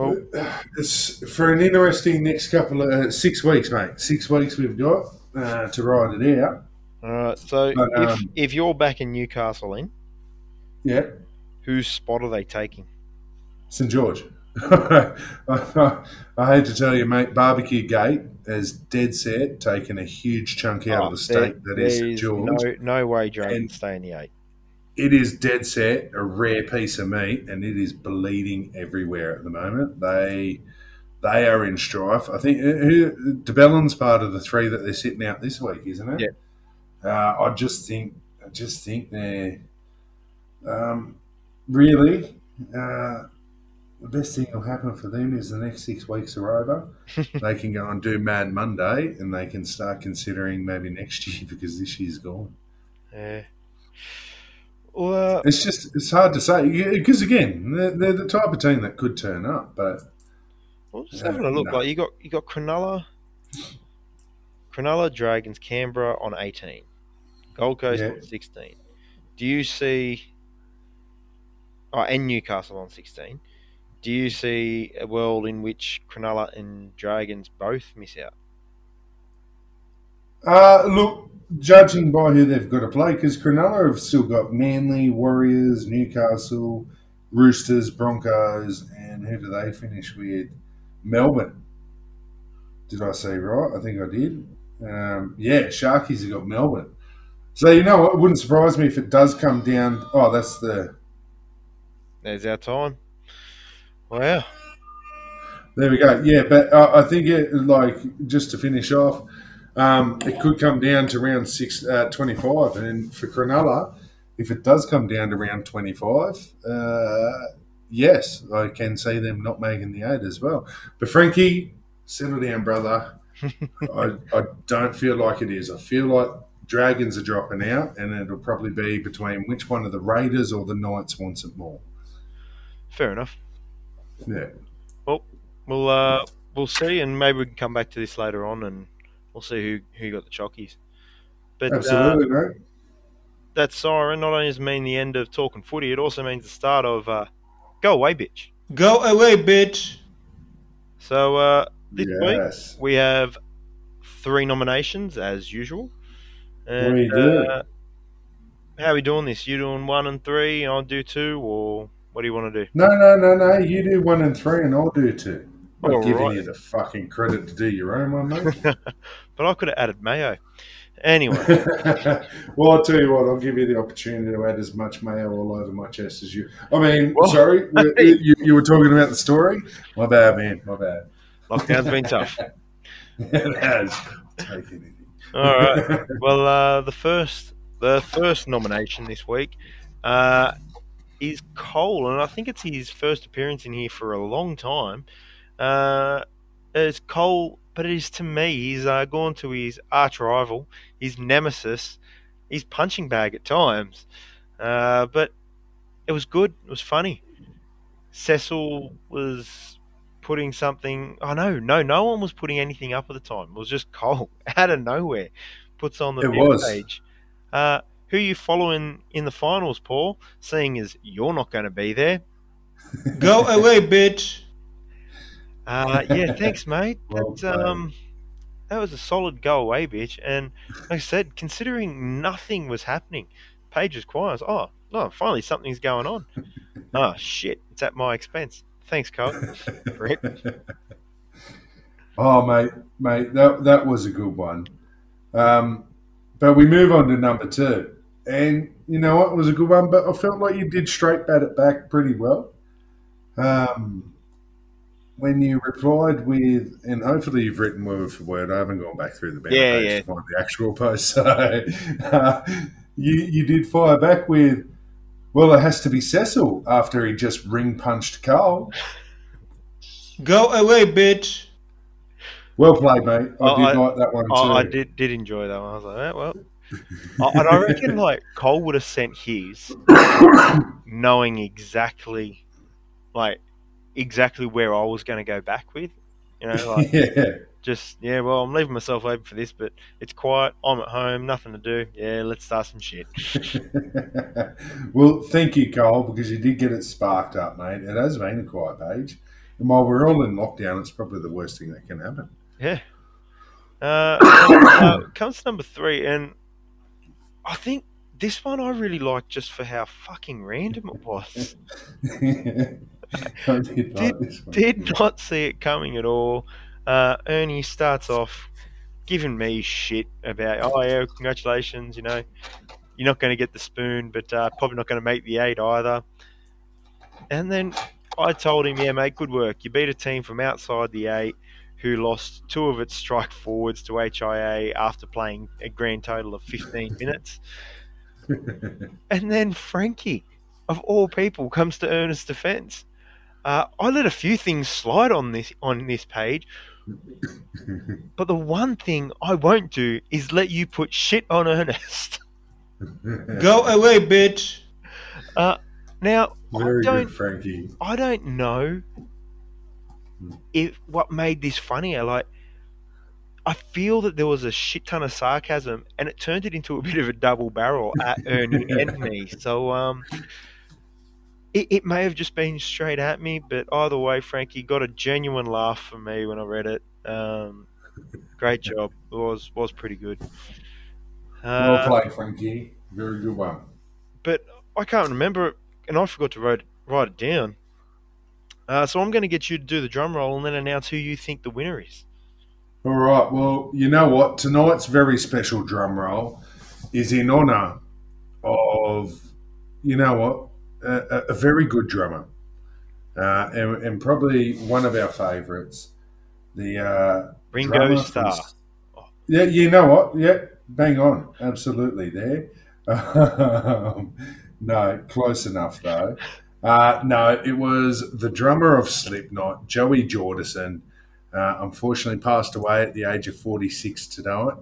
Well- it's for an interesting next couple of uh, six weeks, mate. Six weeks we've got uh, to ride it out. All right. So But, if um, if you're back in Newcastle, in Yeah, whose spot are they taking? St George. I, hate to tell you, mate. Barbecue Gate is dead set, taking a huge chunk out Oh, of the state that is St George. No, no way Dragons And- stay in the eight. It is dead set a rare piece of meat and it is bleeding everywhere at the moment they they are in strife i think uh, who de Belin's part of the three that they're sitting out this week isn't it Yeah. uh, i just think i just think they're um, really uh, the best thing that'll happen for them is the next six weeks are over. they can go and do Mad Monday, and they can start considering maybe next year because this year's gone. Yeah. Well, uh, It's just it's hard to say because again they're, they're the type of team that could turn up, but well, just Yeah, having a look. no. Like you got you got Cronulla, Cronulla Dragons, Canberra on eighteen, Gold Coast Yeah. on sixteen. Do you see? Oh, and Newcastle on sixteen. Do you see a world in which Cronulla and Dragons both miss out? uh, look, judging by who they've got to play, because Cronulla have still got Manly, Warriors, Newcastle, Roosters, Broncos, and who do they finish with? Melbourne. Did I say right? I think I did. Um, yeah, Sharkies have got Melbourne. So you know what? It wouldn't surprise me if it does come down. Oh, that's the There's our time. Wow. There we go. Yeah, but uh, I think it like just to finish off, um, it could come down to round six, uh, 25. and for Cronulla, if it does come down to round twenty five, uh, yes, I can see them not making the eight as well. But Frankie, settle down, brother. I, I don't feel like it is. I feel like Dragons are dropping out, and it'll probably be between which one of the Raiders or the Knights wants it more. Fair enough. Yeah. Well, we'll uh, we'll see, and maybe we can come back to this later on, and we'll see who who got the chockies. But uh, Absolutely, that siren not only does it mean the end of talking footy, it also means the start of uh, go away, bitch. Go away, bitch. So uh, this week we have three nominations as usual. And, We do. Uh, how are we doing this? You doing one and three? I'll do two, or what do you want to do? No, no, no, no. You do one and three, and I'll do two. I'm All giving right. you the fucking credit to do your own one, mate. but I could have added mayo. Anyway, well, I'll tell you what. I'll give you the opportunity to add as much mayo all over my chest as you. I mean, Well, sorry, you, you, you were talking about the story. My bad, man. My bad. lockdown's been tough. it has. Take anything. All right. Well, uh, the first the first nomination this week uh, is Cole, and I think it's his first appearance in here for a long time. Uh, it's Cole, but it is to me. He's uh, gone to his arch rival, his nemesis, his punching bag at times. Uh, but it was good. It was funny. Cecil was putting something. Oh no, no, no one was putting anything up at the time. It was just Cole out of nowhere puts on the It was. page. Uh, who you following in the finals, Paul? Seeing as you're not going to be there. Go away, bitch. Uh, yeah, thanks, mate. Well That, um, that was a solid go away, bitch. And like I said, considering nothing was happening, page was quiet. Oh, no, finally something's going on. oh shit, it's at my expense. Thanks, Cole. Oh, mate, mate, that that was a good one. Um, but we move on to number two, and you know what it was a good one. But I felt like you did straight bat it back pretty well. Um, when you replied with, and hopefully you've written word for word. I haven't gone back through the banner Yeah, page yeah. to find the actual post. So uh, you you did fire back with, well, it has to be Cecil after he just ring punched Carl. Go away, bitch. Well played, mate. I Oh, did I- like that one too. I, I did did enjoy that one. I was like, eh, well, I- and I reckon like Cole would have sent his, knowing exactly, like, exactly where I was going to go back with. You know, like yeah. just yeah. Well, I'm leaving myself open for this, but it's quiet. I'm at home, nothing to do. Yeah, let's start some shit. well, thank you, Cole, because you did get it sparked up, mate. It has been a quiet page. And while we're all in lockdown, it's probably the worst thing that can happen. Yeah. Uh, uh, comes to number three, and I think this one I really like just for how fucking random it was. Did like. Did not see it coming at all. Uh, Ernie starts off giving me shit about, oh yeah, congratulations, you know, you're not going to get the spoon, but uh, probably not going to make the eight either. And then I told him, yeah, mate, good work. You beat a team from outside the eight who lost two of its strike forwards to HIA after playing a grand total of 15 minutes. And then Frankie, of all people, comes to Ernest's defence. Uh, I let a few things slide on this on this page, but the one thing I won't do is let you put shit on Ernest. Go away, bitch. Now Very I don't good, Frankie. I don't know if what made this funnier. Like, I feel that there was a shit ton of sarcasm, and it turned it into a bit of a double barrel at Ernie and me. So, um, it, it may have just been straight at me, but either way, Frankie got a genuine laugh from me when I read it. Um, great job. It was was pretty good. Well Uh, played, Frankie. Very good one. but I can't remember it, and I forgot to write write it down. Uh, so I'm going to get you to do the drum roll and then announce who you think the winner is. All right. Well, you know what? Tonight's very special drum roll is in honour of, you know what, a, a- very good drummer, uh, and, and probably one of our favourites, the uh, Ringo from Starr. Yeah, you know what? Yeah, bang on. Absolutely there. Um, no, close enough though. Uh, no, it was the drummer of Slipknot, Joey Jordison. Uh, unfortunately, passed away at the age of 46 tonight,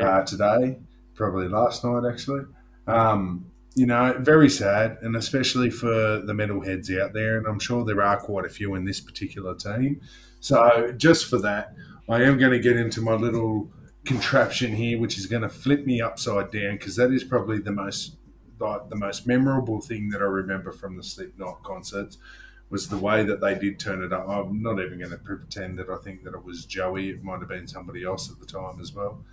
uh, today, probably last night actually. Um, you know, very sad, and especially for the metalheads out there, and I'm sure there are quite a few in this particular team. So, just for that, I am going to get into my little contraption here, which is going to flip me upside down because that is probably the most like the most memorable thing that I remember from the Slipknot concerts was the way that they did turn it up. I'm not even going to pretend that I think that it was Joey. It might have been somebody else at the time as well.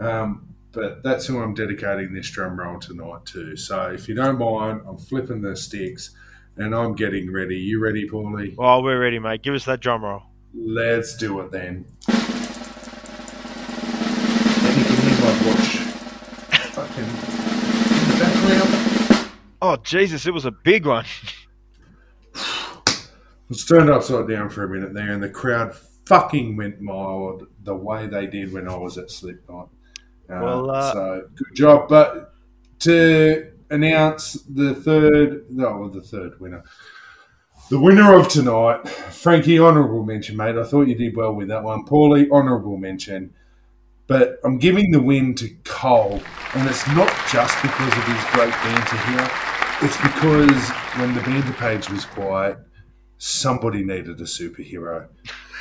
Um, but that's who I'm dedicating this drum roll tonight to. So if you don't mind, I'm flipping the sticks and I'm getting ready. You ready, Paulie? well, we're ready, mate. Give us that drum roll. Let's do it then. And you can hear my watch fucking in the background. Oh, Jesus, it was a big one. was turned upside down for a minute there, and the crowd fucking went wild the way they did when I was at Slipknot. Uh, Well, uh, so good job. But to announce the third, no, the third winner, the winner of tonight, Frankie, honourable mention, mate. I thought you did well with that one. Paulie, honourable mention. But I'm giving the win to Cole, and it's not just because of his great banter here. It's because when the banter page was quiet, somebody needed a superhero,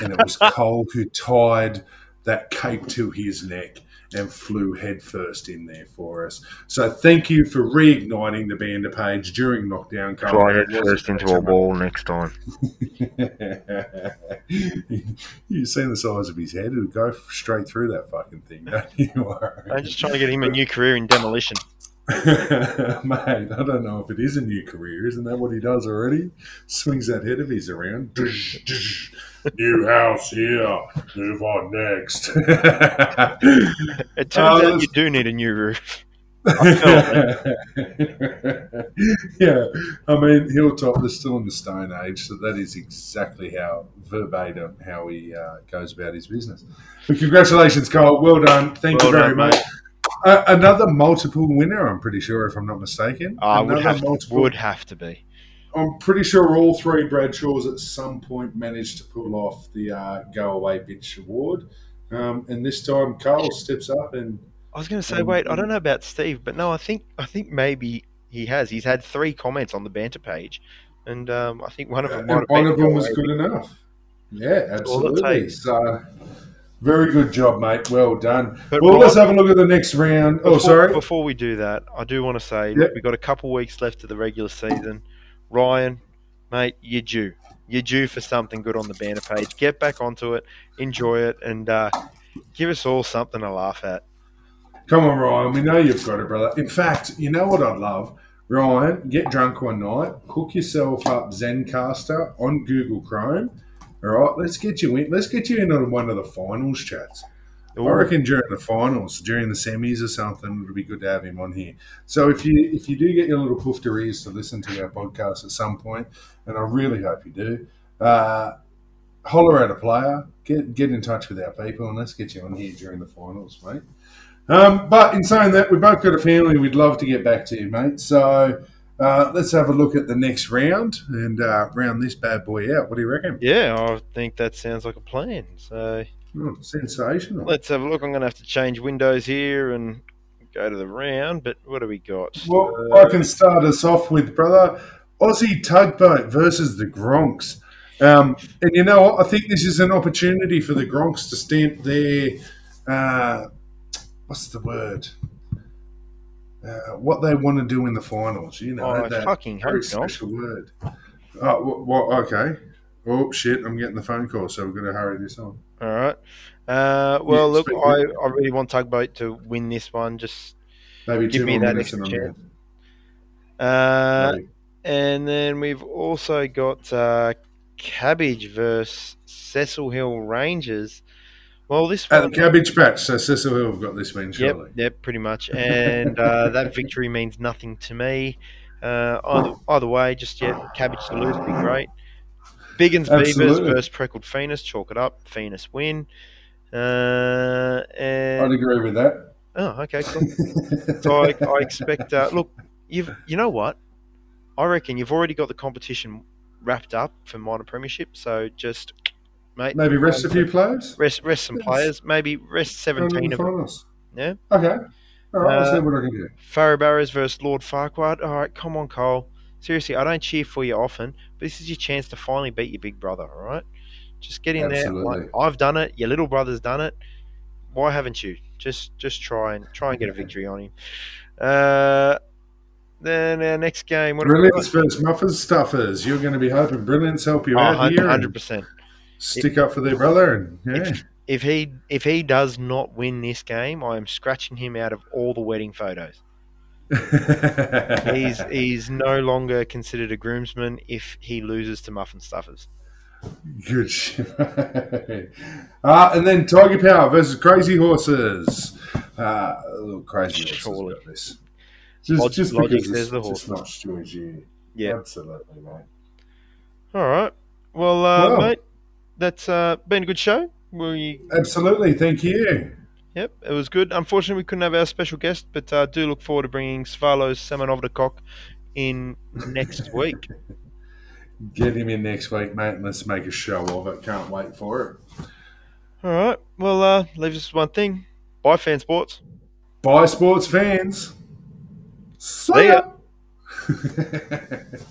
and it was Cole who tied that cape to his neck and flew headfirst in there for us. So thank you for reigniting the banter page during lockdown. Cole. Try It it first into a wall next time. You've seen the size of his head; it'll go straight through that fucking thing. Don't you worry. I'm just trying to get him a new career in demolition. Mate, I don't know if it is a new career. Isn't that what he does already? Swings that head of his around. New house here. Move on next. It turns Oh, out you do need a new roof. Yeah, I mean, Hilltop is still in the Stone Age, so that is exactly how verbatim how he uh, goes about his business. But congratulations, Cole. Well done. Thank Well you very done, much. Uh, another multiple winner, I'm pretty sure, if I'm not mistaken. I would have, multiple- would have to be. I'm pretty sure all three Bradshaws at some point managed to pull off the uh, Go Away Bitch Award. Um, and this time, Carl steps up and I was going to say, wait, I don't know about Steve, but no, I think I think maybe he has. He's had three comments on the banter page, and um, I think one of them might one of them was Go good enough. Yeah, That's all it absolutely. So, very good job, mate. Well done. But well, Ryan- let's have a look at the next round. Oh, sorry. Before we do that, I do want to say Yep. we've got a couple weeks left of the regular season. Ryan, mate, you're due. You're due for something good on the banner page. Get back onto it, enjoy it, and uh, give us all something to laugh at. Come on, Ryan. We know you've got it, brother. In fact, you know what I'd love? Ryan, get drunk one night, hook yourself up Zencastr on Google Chrome. All right, let's get you in. Let's get you in on one of the finals chats. I reckon during the finals, during the semis or something, it'll be good to have him on here. So if you if you do get your little poofter ears to listen to our podcast at some point, and I really hope you do, uh, holler at a player, get get in touch with our people, and let's get you on here during the finals, mate. Um, but in saying that, we've both got a family. We'd love to get back to you, mate. So uh, let's have a look at the next round and uh, round this bad boy out. What do you reckon? Yeah, I think that sounds like a plan. So Oh, sensational. let's have a look. I'm going to have to change windows here and go to the round. But what do we got? Well, Uh, I can start us off with brother Aussie tugboat versus the Gronks. Um, and you know what? I think this is an opportunity for the Gronks to stamp their uh, what's the word? Uh, what they want to do in the finals. You know Oh, that fucking very hope not. special word. Oh, well, okay. Oh shit! I'm getting the phone call, so we're going to hurry this on. All right. Uh, well, Yeah, look, I. I really want Tugboat to win this one. Just Maybe Give me that extra and chance. uh, and then we've also got uh, Cabbage versus Cecil Hill Rangers. Well, this one, Cabbage Patch, so Cecil Hill have got this win, yep, surely. yep, pretty much, and uh, that victory means nothing to me. Uh, either, either way, just yeah, Cabbage to lose would be great. Biggins Beavers versus Freckled Phoenix, chalk it up. Phoenix win. Uh, and I'd agree with that. oh, okay, cool. So I, I expect. Uh, look, you've you know what? I reckon you've already got the competition wrapped up for minor premiership. So just, mate, Maybe rest a few players. rest rest some Yes. players. Maybe rest seventeen of them. Yeah. Okay. All right. I'll Uh, see what I can do. Farrow Barrows versus Lord Farquhar. All right, come on, Cole. Seriously, I don't cheer for you often, but this is your chance to finally beat your big brother. All right, just get in there. Like, I've done it. Your little brother's done it. Why haven't you? Just just try and try and get a victory on him. Uh, then our next game. What Brilliance versus Muffers Stuffers. You're going to be hoping Brilliance help you got? out here. hundred percent. Stick up for their brother. And yeah. If, if he if he does not win this game, I am scratching him out of all the wedding photos. He's he's no longer considered a groomsman if he loses to Muffin Stuffers. Good shit. uh, and then Tiger Power versus Crazy Horses. Uh, a little Crazy Horses Surely. got this. Just, Log- just logic because says it's the horse. just horses. not Stewie's year. Yeah. Absolutely, mate. All right. Well, uh, Well. mate, that's uh, been a good show. We Absolutely. Thank you. Yep, it was good. Unfortunately, we couldn't have our special guest, but uh, do look forward to bringing Svalo Semenovdakok in next week. Get him in next week, mate, and let's make a show of it. Can't wait for it. All right. Well, uh, leaves us one thing. Bye, fan sports. Bye, sports fans. See ya. ya.